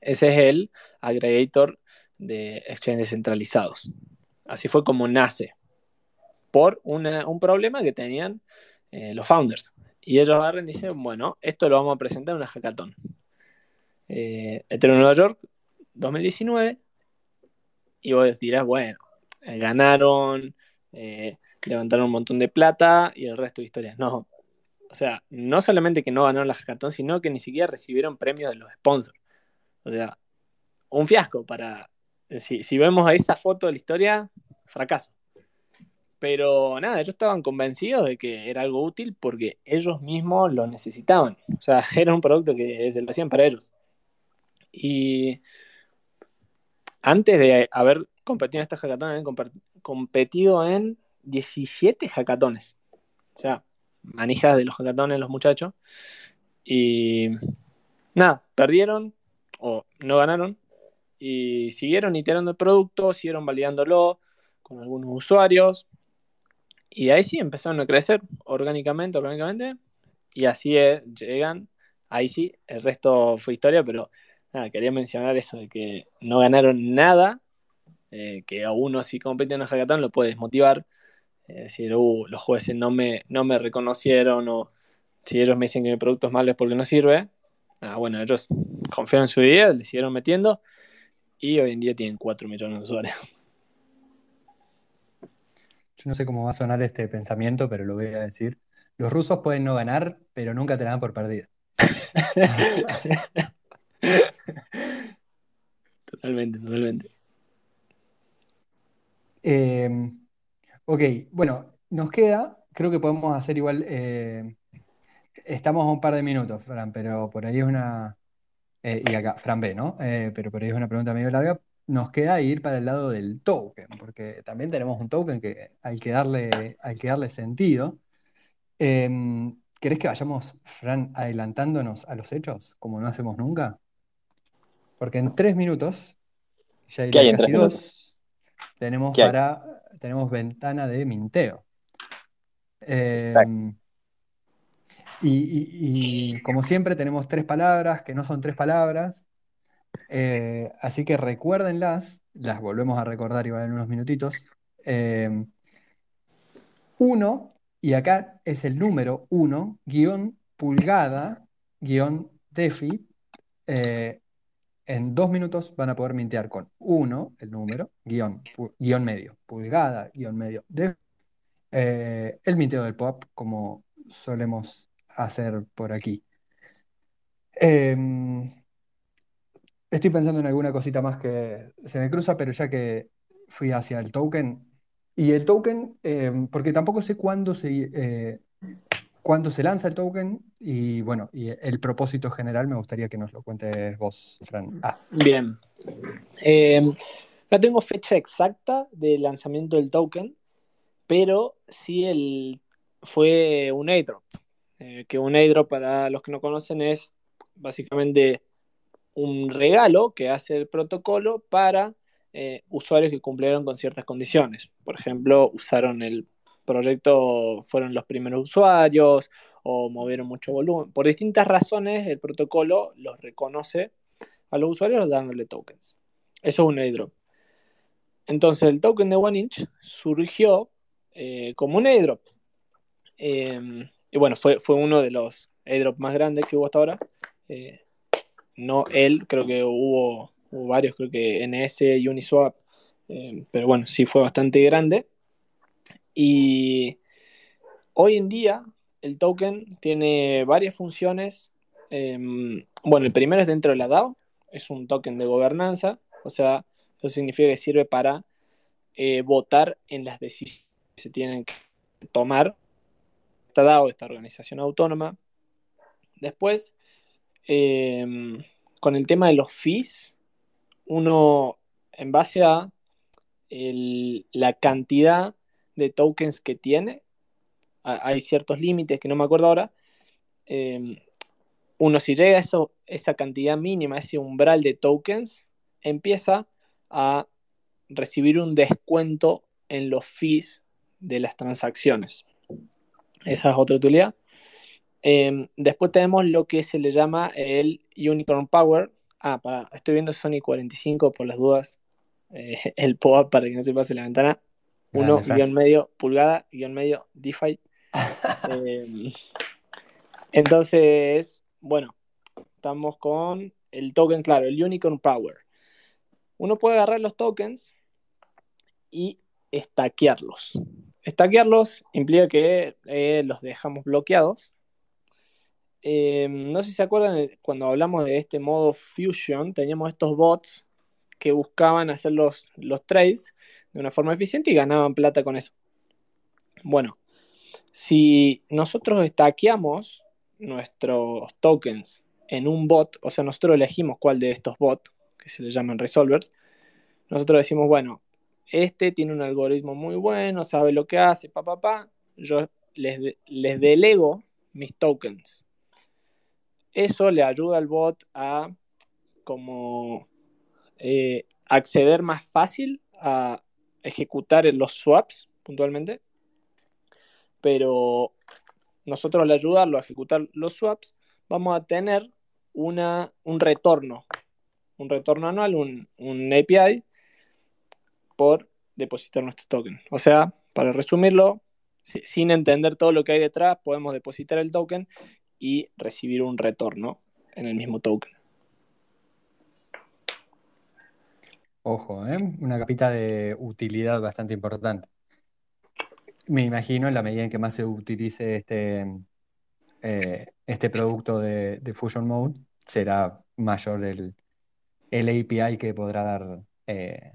S3: Ese es el aggregator de exchanges centralizados. Así fue como nace, por un problema que tenían eh, los founders. Y ellos agarran y dicen, bueno, esto lo vamos a presentar en una hackathon. Eh, Ethereum Nueva York 2019. Y vos dirás, bueno, ganaron, eh, levantaron un montón de plata y el resto de historias. No. O sea, no solamente que no ganaron la hackathon, sino que ni siquiera recibieron premios de los sponsors. O sea, un fiasco para. Si, si vemos a esa foto de la historia, fracaso. Pero nada, ellos estaban convencidos de que era algo útil porque ellos mismos lo necesitaban. O sea, era un producto que se lo hacían para ellos. Y antes de haber competido en esta hackathon, habían competido en 17 hackatones. O sea, manijas de los hackatones los muchachos. Y nada, perdieron o no ganaron. Y siguieron iterando el producto, siguieron validándolo con algunos usuarios. Y ahí sí empezaron a crecer orgánicamente, orgánicamente. Y así llegan. Ahí sí, el resto fue historia, pero nada, quería mencionar eso de que no ganaron nada. Eh, que a uno si compite en un hackathon lo puede desmotivar es decir, uh, los jueces no me, no me reconocieron o si ellos me dicen que mi producto es malo es porque no sirve. Ah, bueno, ellos confiaron en su idea, le siguieron metiendo y hoy en día tienen 4 millones de usuarios.
S1: Yo no sé cómo va a sonar este pensamiento, pero lo voy a decir. Los rusos pueden no ganar, pero nunca te dan por perdida.
S3: totalmente, totalmente.
S1: Eh, ok, bueno, nos queda, creo que podemos hacer igual, eh, estamos a un par de minutos, Fran, pero por ahí es una, eh, y acá, Fran B, ¿no? Eh, pero por ahí es una pregunta medio larga. Nos queda ir para el lado del token, porque también tenemos un token que hay que darle, hay que darle sentido. Em, ¿querés que vayamos, Fran, adelantándonos a los hechos, como no hacemos nunca? Porque en tres minutos, ya
S2: ¿Qué hay
S1: casi dos, tenemos para, tenemos ventana de minteo. Em, y, y- y como siempre tenemos tres palabras que no son tres palabras, eh, así que recuérdenlas, las volvemos a recordar igual en unos minutitos. Em, uno, y acá es el número uno, guion pulgada, guion defi. En dos minutos van a poder mintear con uno, el número, guion, guion medio, pulgada, guion medio, defi. eh, el minteo del pop, como solemos hacer por aquí. Em, estoy pensando en alguna cosita más que se me cruza, pero ya que fui hacia el token, y el token, em, porque tampoco sé cuándo se, eh, cuándo se lanza el token, y bueno, y el propósito general me gustaría que nos lo cuentes vos, Fran. Ah,
S3: Bien. Eh, no tengo fecha exacta del lanzamiento del token, pero sí el, fue un airdrop. Eh, que un airdrop, para los que no conocen, es básicamente un regalo que hace el protocolo para eh, usuarios que cumplieron con ciertas condiciones. Por ejemplo, usaron el proyecto, fueron los primeros usuarios o movieron mucho volumen. Por distintas razones, el protocolo los reconoce a los usuarios dándole tokens. Eso es un airdrop. Entonces, el token de OneInch surgió eh, como un airdrop. Eh, y bueno, fue, fue uno de los airdrops más grandes que hubo hasta ahora. Eh, no él, creo que hubo, varios, creo que NS y Uniswap, eh, pero bueno, sí fue bastante grande. Y hoy en día el token tiene varias funciones. Eh, bueno, el primero es dentro de la DAO, es un token de gobernanza, o sea, eso significa que sirve para eh, votar en las decisiones que se tienen que tomar esta DAO, esta organización autónoma. Después, eh, con el tema de los fees, uno, en base a la cantidad de tokens que tiene, hay ciertos límites que no me acuerdo ahora, eh, uno si llega a eso, esa cantidad mínima, ese umbral de tokens, empieza a recibir un descuento en los fees de las transacciones. Esa es otra utilidad. Eh, después tenemos lo que se le llama el Unicorn Power. Ah, para, estoy viendo Sony 45 por las dudas. Eh, el POAP para que no se pase la ventana.
S1: Grande,
S3: 1
S1: Fran.
S3: guion medio pulgada, guion medio DeFi. Eh, entonces, bueno, estamos con el token, claro, el Unicorn Power. Uno puede agarrar los tokens y stackearlos. Stackearlos implica que eh, los dejamos bloqueados. Eh, no sé si se acuerdan cuando hablamos de este modo Fusion, teníamos estos bots que buscaban hacer los, los trades de una forma eficiente y ganaban plata con eso. Bueno, si nosotros stackeamos nuestros tokens en un bot, o sea, nosotros elegimos cuál de estos bots, que se le llaman resolvers, nosotros decimos, bueno, este tiene un algoritmo muy bueno, sabe lo que hace, pa, yo les, les delego mis tokens. Eso le ayuda al bot a como eh, acceder más fácil a ejecutar los swaps puntualmente, pero nosotros al ayudarlo a ejecutar los swaps vamos a tener una, un retorno, un retorno anual, un, un API por depositar nuestro token. O sea, para resumirlo, si- sin entender todo lo que hay detrás, podemos depositar el token y recibir un retorno en el mismo token.
S1: Ojo, ¿eh? Una capita de utilidad bastante importante. Me imagino en la medida en que más se utilice este, eh, este producto de, de Fusion Mode, será mayor el, el API que podrá dar eh,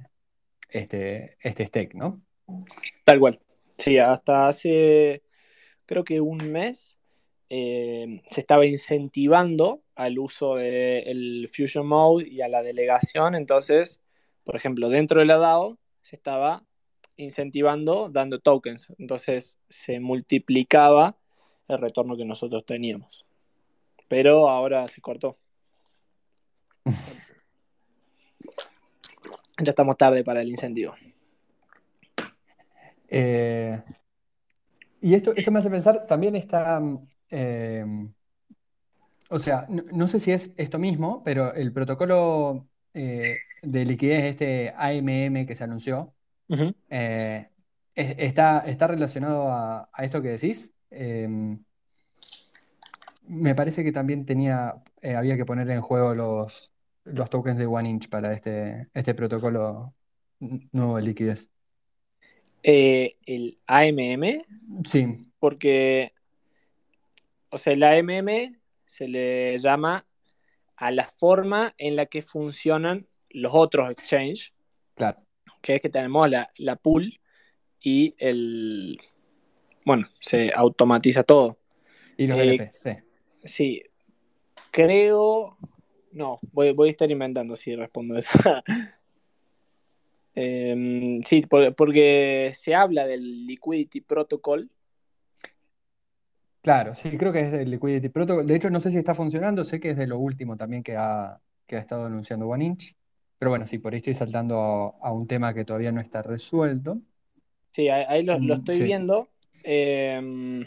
S1: este, este stack, ¿no?
S3: Tal cual. Sí, hasta hace creo que un mes eh, se estaba incentivando al uso del Fusion Mode y a la delegación. Entonces, por ejemplo, dentro de la DAO se estaba incentivando dando tokens. Entonces se multiplicaba el retorno que nosotros teníamos. Pero ahora se cortó. ya estamos tarde para el incentivo.
S1: Eh, y esto, esto me hace pensar, también está, eh, o sea, no, no sé si es esto mismo, pero el protocolo eh, de liquidez, este AMM que se anunció, eh, es- está, está relacionado a, a esto que decís. Eh, me parece que también tenía, eh, había que poner en juego los, los tokens de One Inch para este, este protocolo nuevo de liquidez.
S3: Eh, el AMM,
S1: Sí,
S3: porque, o sea, el AMM se le llama a la forma en la que funcionan los otros exchanges,
S1: claro.
S3: que es que tenemos la, la pool y el, bueno, se automatiza todo.
S1: Y los
S3: Eh,
S1: LP, sí.
S3: Sí, creo, no, voy, voy a estar inventando si respondo eso. Em, sí, por- porque se habla del Liquidity Protocol.
S1: Claro, sí, creo que es del Liquidity Protocol. De hecho, no sé si está funcionando, sé que es de lo último también que ha, que ha estado anunciando One Inch. Pero bueno, sí, por ahí estoy saltando a, a un tema que todavía no está resuelto.
S3: Sí, ahí, lo, lo
S1: Mm,
S3: estoy
S1: sí.
S3: viendo. Em,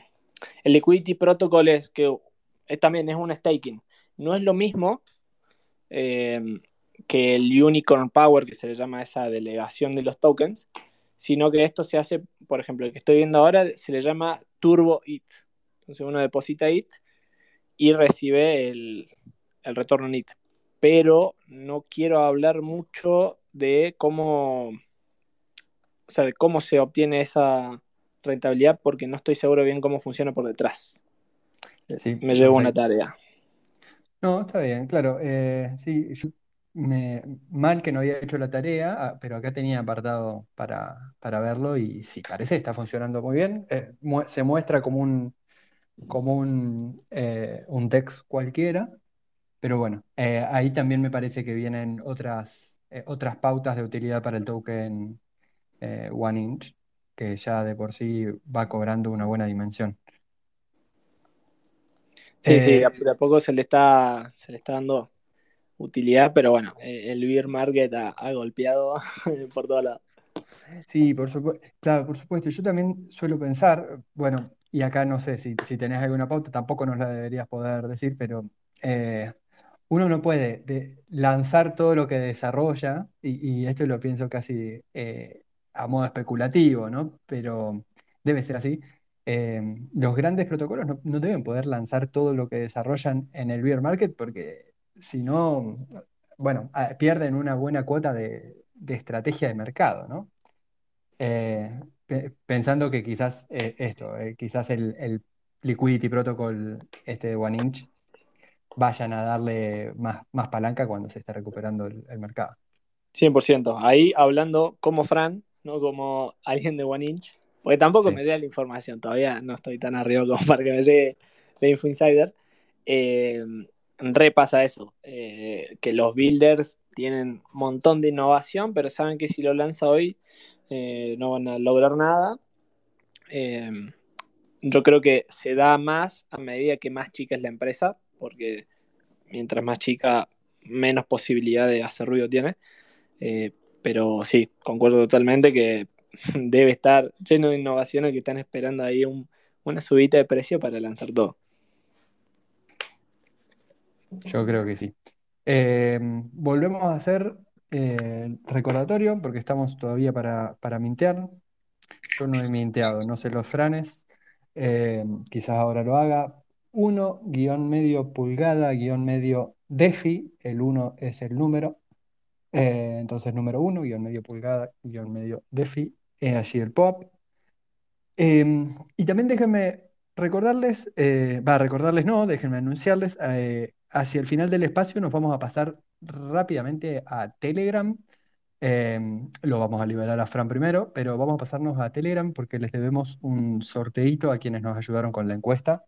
S3: el Liquidity Protocol es que es- también es un staking. No es lo mismo em, que el Unicorn Power, que se le llama esa delegación de los tokens, sino que esto se hace, por ejemplo, el que estoy viendo ahora se le llama Turbo IT. Entonces uno deposita IT y recibe el, el retorno en IT. Pero no quiero hablar mucho de cómo, o sea, de cómo se obtiene esa rentabilidad porque no estoy seguro bien cómo funciona por detrás.
S1: Sí,
S3: Me
S1: sí,
S3: llevo una tarea.
S1: No, está bien, claro. eh, sí, yo me, mal que no había hecho la tarea, ah, pero acá tenía apartado para, para verlo y sí, parece que está funcionando muy bien. Eh, mu- se muestra como un, como un, eh, un text cualquiera, pero bueno, eh, ahí también me parece que vienen otras, eh, otras pautas de utilidad para el token eh, One Inch, que ya de por sí va cobrando una buena dimensión.
S3: Sí, sí, de a,
S1: Eh,
S3: de a poco se le está, se le está dando utilidad, pero bueno, el beer market ha, ha golpeado por todos lados.
S1: Sí, por supuesto, claro, por supuesto. Yo también suelo pensar, bueno, y acá no sé si, si tenés alguna pauta, tampoco nos la deberías poder decir, pero eh, uno no puede de- lanzar todo lo que desarrolla, y, esto lo pienso casi eh, a modo especulativo, ¿no? Pero debe ser así. Eh, los grandes protocolos no, deben poder lanzar todo lo que desarrollan en el bear market porque si no, bueno, pierden una buena cuota de, de estrategia de mercado, ¿no? Eh, pe- pensando que quizás eh, esto, quizás el, el Liquidity Protocol este de One Inch vayan a darle más, más palanca cuando se esté recuperando el, el mercado.
S3: 100%. Ahí hablando como Fran, no como alguien de One Inch, porque tampoco
S1: Sí.
S3: me llega la información, todavía no estoy tan arriba como para que me llegue la Info Insider. Eh, repasa eso, eh, que los builders tienen un montón de innovación, pero saben que si lo lanza hoy eh, no van a lograr nada. Eh, yo creo que se da más a medida que más chica es la empresa, porque mientras más chica, menos posibilidad de hacer ruido tiene. Eh, pero sí, concuerdo totalmente que debe estar lleno de innovaciones que están esperando ahí un, una subida de precio para lanzar todo.
S1: Yo creo que sí. Eh, volvemos a hacer eh, recordatorio porque estamos todavía para, para mintear. Yo no he minteado, no sé los franes. Quizás ahora lo haga. 1 guion medio pulgada guion medio DeFi. El 1 es el número. Eh, entonces, número uno, guion medio pulgada, guion medio DeFi, es allí el pop. Em, y también déjenme recordarles, eh, va, recordarles no, déjenme anunciarles, eh, hacia el final del espacio nos vamos a pasar rápidamente a Telegram. Em, lo vamos a liberar a Fran primero, pero vamos a pasarnos a Telegram porque les debemos un sorteito a quienes nos ayudaron con la encuesta,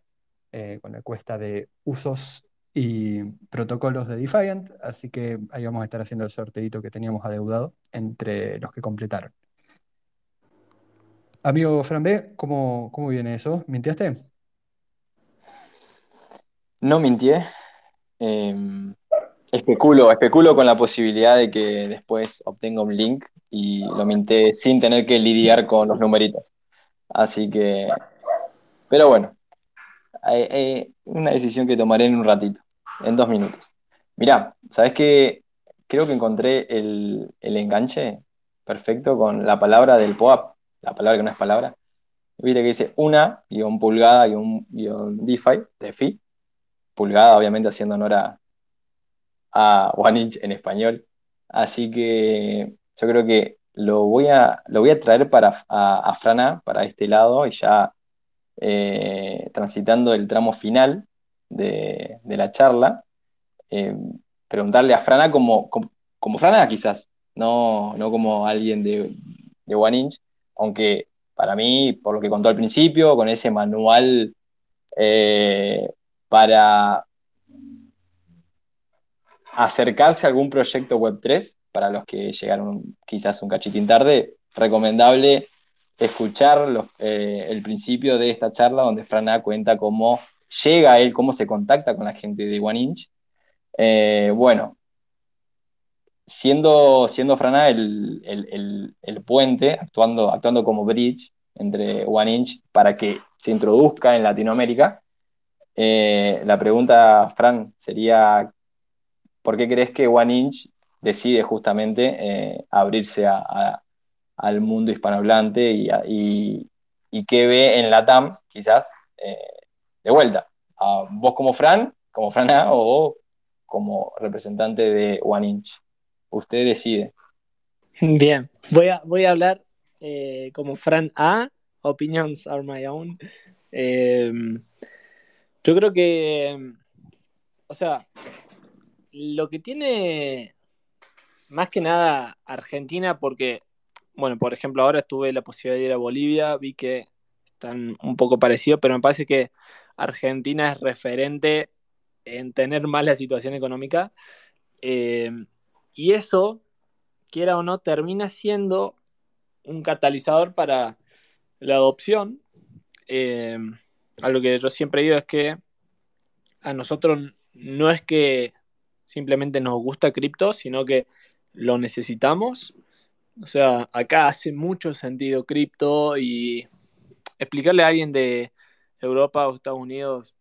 S1: eh, con la encuesta de usos y protocolos de Defiant, así que ahí vamos a estar haciendo el sorteito que teníamos adeudado entre los que completaron. Amigo Fran B, ¿cómo, cómo viene eso? ¿Mintiaste?
S2: No mintié. Em, especulo, especulo con la posibilidad de que después obtenga un link y lo minté sin tener que lidiar con los numeritos. Así que, pero bueno, hay- hay una decisión que tomaré en un ratito, en dos minutos. Mirá, ¿sabes qué? Creo que encontré el, el enganche perfecto con la palabra del POAP, la palabra que no es palabra. Viste que dice una, guion pulgada, guion, guion DeFi, DeFi, pulgada obviamente haciendo honor a, a One Inch en español. Así que yo creo que lo voy a, lo voy a traer para, a Frana, para este lado, y ya eh, transitando el tramo final de, la charla, eh, preguntarle a Frana como, Frana quizás, no, no como alguien de, de One Inch, aunque para mí, por lo que contó al principio, con ese manual eh, para acercarse a algún proyecto Web3, para los que llegaron quizás un cachitín tarde, recomendable escuchar eh, el principio de esta charla donde Frana cuenta cómo llega a él, cómo se contacta con la gente de One Inch. Eh, bueno, siendo, siendo Frana el, el, el, puente, actuando, actuando como bridge entre One Inch para que se introduzca en Latinoamérica, eh, la pregunta, Fran, sería, ¿por qué crees que One Inch decide justamente abrirse a, al mundo hispanohablante y, y, y, qué ve en la TAM, quizás, eh, de vuelta? ¿A vos como Fran, como Fran A, o como representante de One Inch? Usted decide.
S3: Bien, voy a, voy a hablar eh, como Fran A, opinions are my own. Eh, yo creo que, o sea, lo que tiene más que nada Argentina, porque, bueno, por ejemplo, ahora tuve la posibilidad de ir a Bolivia, vi que están un poco parecidos, pero me parece que Argentina es referente en tener más la situación económica. Eh, y eso, quiera o no, termina siendo un catalizador para la adopción. Eh, algo que yo siempre digo es que a nosotros no es que simplemente nos gusta cripto, sino que lo necesitamos. O sea, acá hace mucho sentido cripto y explicarle a alguien de Europa o Estados Unidos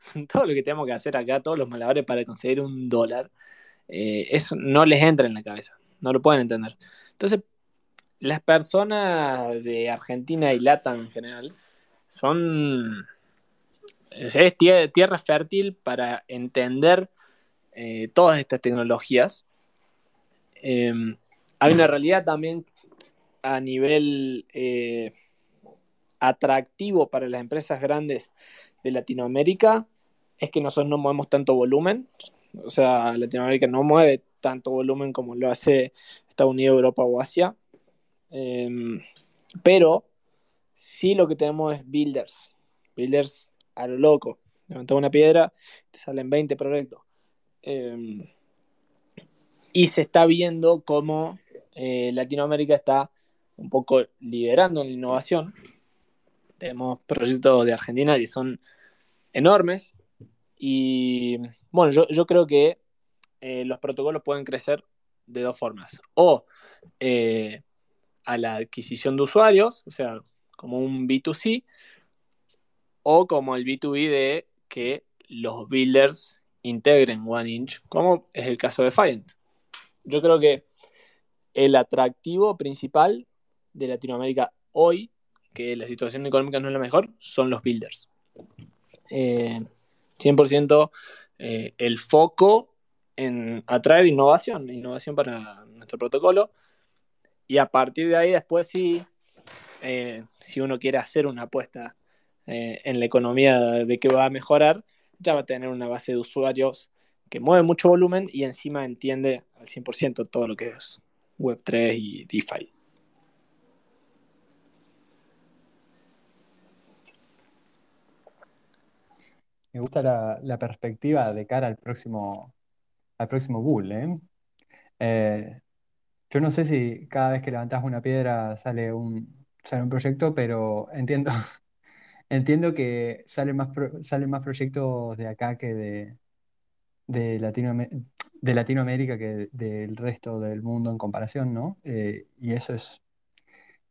S3: todo lo que tenemos que hacer acá, todos los malabares para conseguir un dólar, eh, eso no les entra en la cabeza, no lo pueden entender. Entonces, las personas de Argentina y Latam en general son es tierra fértil para entender eh, todas estas tecnologías. Eh, hay una realidad también a nivel eh, atractivo para las empresas grandes de Latinoamérica, es que nosotros no movemos tanto volumen. O sea, Latinoamérica no mueve tanto volumen como lo hace Estados Unidos, Europa o Asia. pero sí lo que tenemos es builders. Builders a lo loco. Levantas una piedra, te salen 20 proyectos. Eh, y se está viendo cómo eh, Latinoamérica está un poco liderando en la innovación. Tenemos proyectos de Argentina que son enormes. Y bueno, yo, creo que eh, los protocolos pueden crecer de dos formas. O eh, a la adquisición de usuarios, o sea, como un B2C, o como el B2B de que los builders integren One Inch, como es el caso de Fiant. Yo creo que el atractivo principal de Latinoamérica hoy, que la situación económica no es la mejor, son los builders. Eh, 100% eh, el foco en atraer innovación, innovación para nuestro protocolo. Y a partir de ahí, después eh, si uno quiere hacer una apuesta eh, en la economía de que va a mejorar, ya va a tener una base de usuarios que mueve mucho volumen y encima entiende al 100% todo lo que es Web3 y DeFi.
S1: Me gusta la, perspectiva de cara al próximo, al próximo bull, ¿eh? Eh, yo no sé si cada vez que levantás una piedra sale un, sale un proyecto, pero entiendo, entiendo que salen más, salen más proyectos de acá que de, de, de Latinoamérica que del resto del mundo en comparación, ¿no? Eh, y eso es,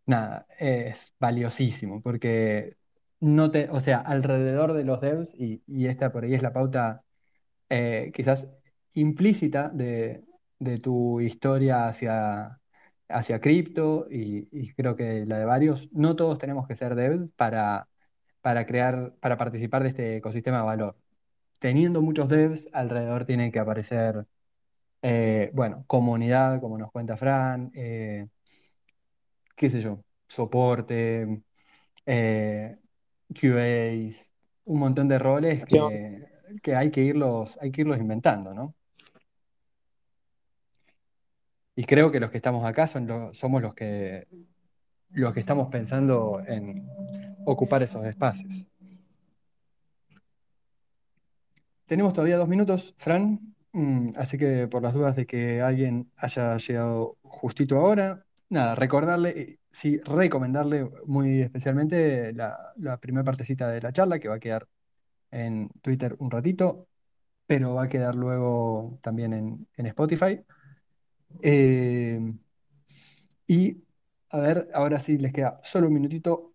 S1: nada, es valiosísimo, porque no te, o sea, alrededor de los devs, y, esta por ahí es la pauta eh, quizás implícita de, tu historia hacia, hacia cripto, y, creo que la de varios, no todos tenemos que ser devs para, para crear, para participar de este ecosistema de valor. Teniendo muchos devs, alrededor tiene que aparecer, eh, bueno, comunidad, como nos cuenta Fran, eh, qué sé yo, soporte, QAs, un montón de roles que, hay, que irlos, hay que irlos inventando, ¿no? Y creo que los que estamos acá son somos los que, los que estamos pensando en ocupar esos espacios. Tenemos todavía dos minutos, Fran, mm, así que por las dudas de que alguien haya llegado justito ahora, nada, recordarle, eh, sí, recomendarle muy especialmente la, primera partecita de la charla que va a quedar en Twitter un ratito, pero va a quedar luego también en, Spotify. Eh, y a ver, ahora sí les queda solo un minutito.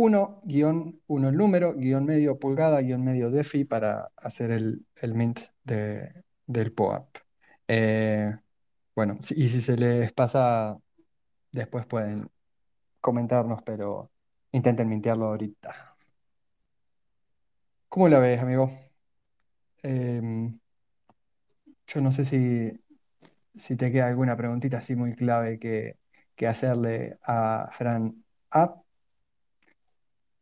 S1: Uno, guion, uno el número, guion medio pulgada, guion medio defi para hacer el, mint del POAP. Eh, bueno, y si se les pasa Después pueden comentarnos, pero intenten mintearlo ahorita. ¿Cómo la ves, amigo? Em, yo no sé si, si te queda alguna preguntita así muy clave que, hacerle a Fran App.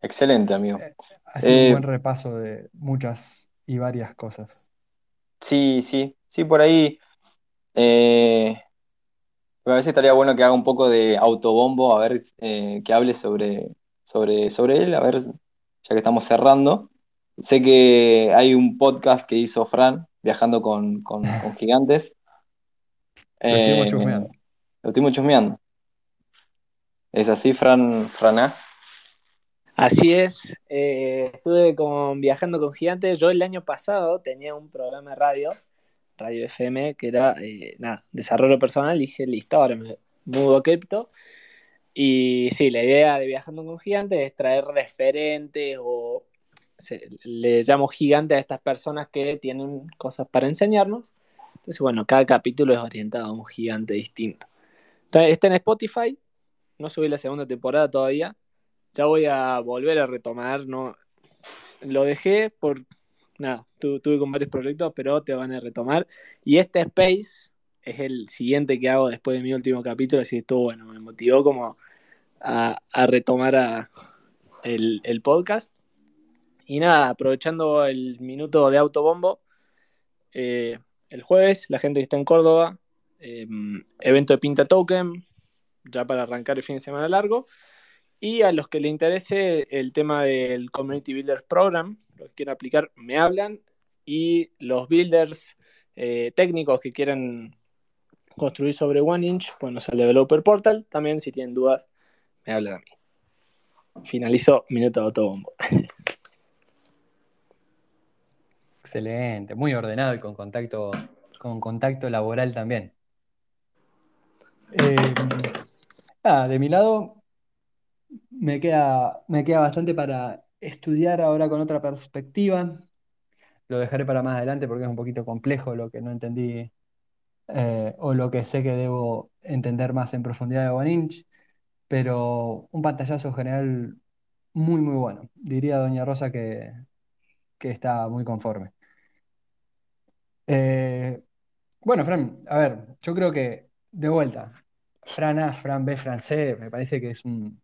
S2: Excelente, amigo.
S1: Eh, así un eh, buen repaso de muchas y varias cosas.
S2: Sí, sí, sí, por ahí. Eh, a veces estaría bueno que haga un poco de autobombo, a ver, eh, que hable sobre, sobre, sobre él, a ver, ya que estamos cerrando. Sé que hay un podcast que hizo Fran, viajando con, gigantes.
S1: Lo estoy chusmeando.
S2: Lo estoy chusmeando. ¿Es así, Fran, Fran
S3: Así es, eh, estuve con, viajando con gigantes. Yo el año pasado tenía un programa de radio Radio FM, que era, eh, nada, desarrollo personal, dije, listo, ahora me mudo a cripto. Y sí, la idea de Viajando con Gigantes es traer referentes o le llamo gigantes a estas personas que tienen cosas para enseñarnos. Entonces, bueno, cada capítulo es orientado a un gigante distinto. está en Spotify, no subí la segunda temporada todavía. Ya voy a volver a retomar, no lo dejé por nada, tuve con varios proyectos, pero te van a retomar. Y este Space es el siguiente que hago después de mi último capítulo, así que estuvo bueno, me motivó como a, retomar el, podcast. Y nada, aprovechando el minuto de autobombo, eh, el jueves, la gente que está en Córdoba, em, evento de Pinta Token, ya para arrancar el fin de semana largo. Y a los que les interese el tema del Community Builders Program, los que quieran aplicar, me hablan. Y los builders eh, técnicos que quieran construir sobre OneInch, pues al Developer Portal. También, si tienen dudas, me hablan a mí. Finalizo minuto de autobombo.
S1: Excelente, muy ordenado y con contacto, con contacto laboral también. Eh, de mi lado, me queda, me queda bastante para estudiar ahora con otra perspectiva. Lo dejaré para más adelante porque es un poquito complejo lo que no entendí eh, o lo que sé que debo entender más en profundidad de One Inch, pero un pantallazo general muy, muy bueno. Diría Doña Rosa que, está muy conforme. Eh, Bueno, Fran, a ver, yo creo que de vuelta, Fran A, Fran B, Fran C, me parece que es un,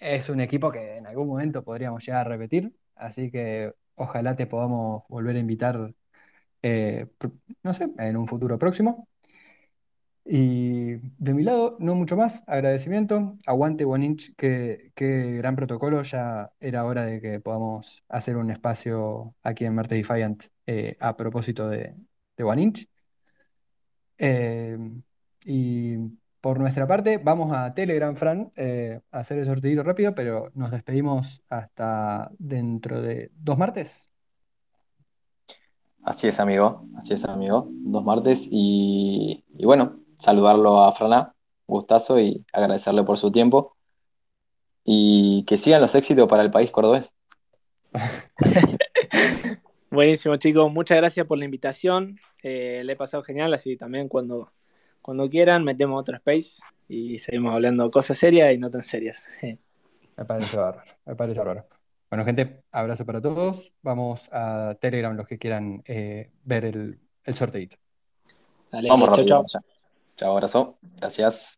S1: es un equipo que en algún momento podríamos llegar a repetir, así que ojalá te podamos volver a invitar, eh, no sé, en un futuro próximo. Y de mi lado, no mucho más, agradecimiento, aguante One Inch, qué, qué gran protocolo, ya era hora de que podamos hacer un espacio aquí en Marte Defiant eh, a propósito de, de One Inch. Eh, y por nuestra parte, vamos a Telegram, Fran, eh, a hacer el sorteito rápido, pero nos despedimos hasta dentro de dos martes.
S2: Así es, amigo, así es, amigo. Dos martes y, y bueno, saludarlo a Franá, gustazo y agradecerle por su tiempo y que sigan los éxitos para el país cordobés.
S3: Buenísimo, chicos. Muchas gracias por la invitación. Eh, le he pasado genial, así también cuando, cuando quieran metemos otro space y seguimos hablando cosas serias y no tan serias.
S1: Me parece bárbaro, me parece bárbaro. Bueno, gente, abrazo para todos. Vamos a Telegram los que quieran eh, ver el, el sorteito.
S3: Dale,
S2: Vamos
S3: chau.
S2: allá. Chao, abrazo. Gracias.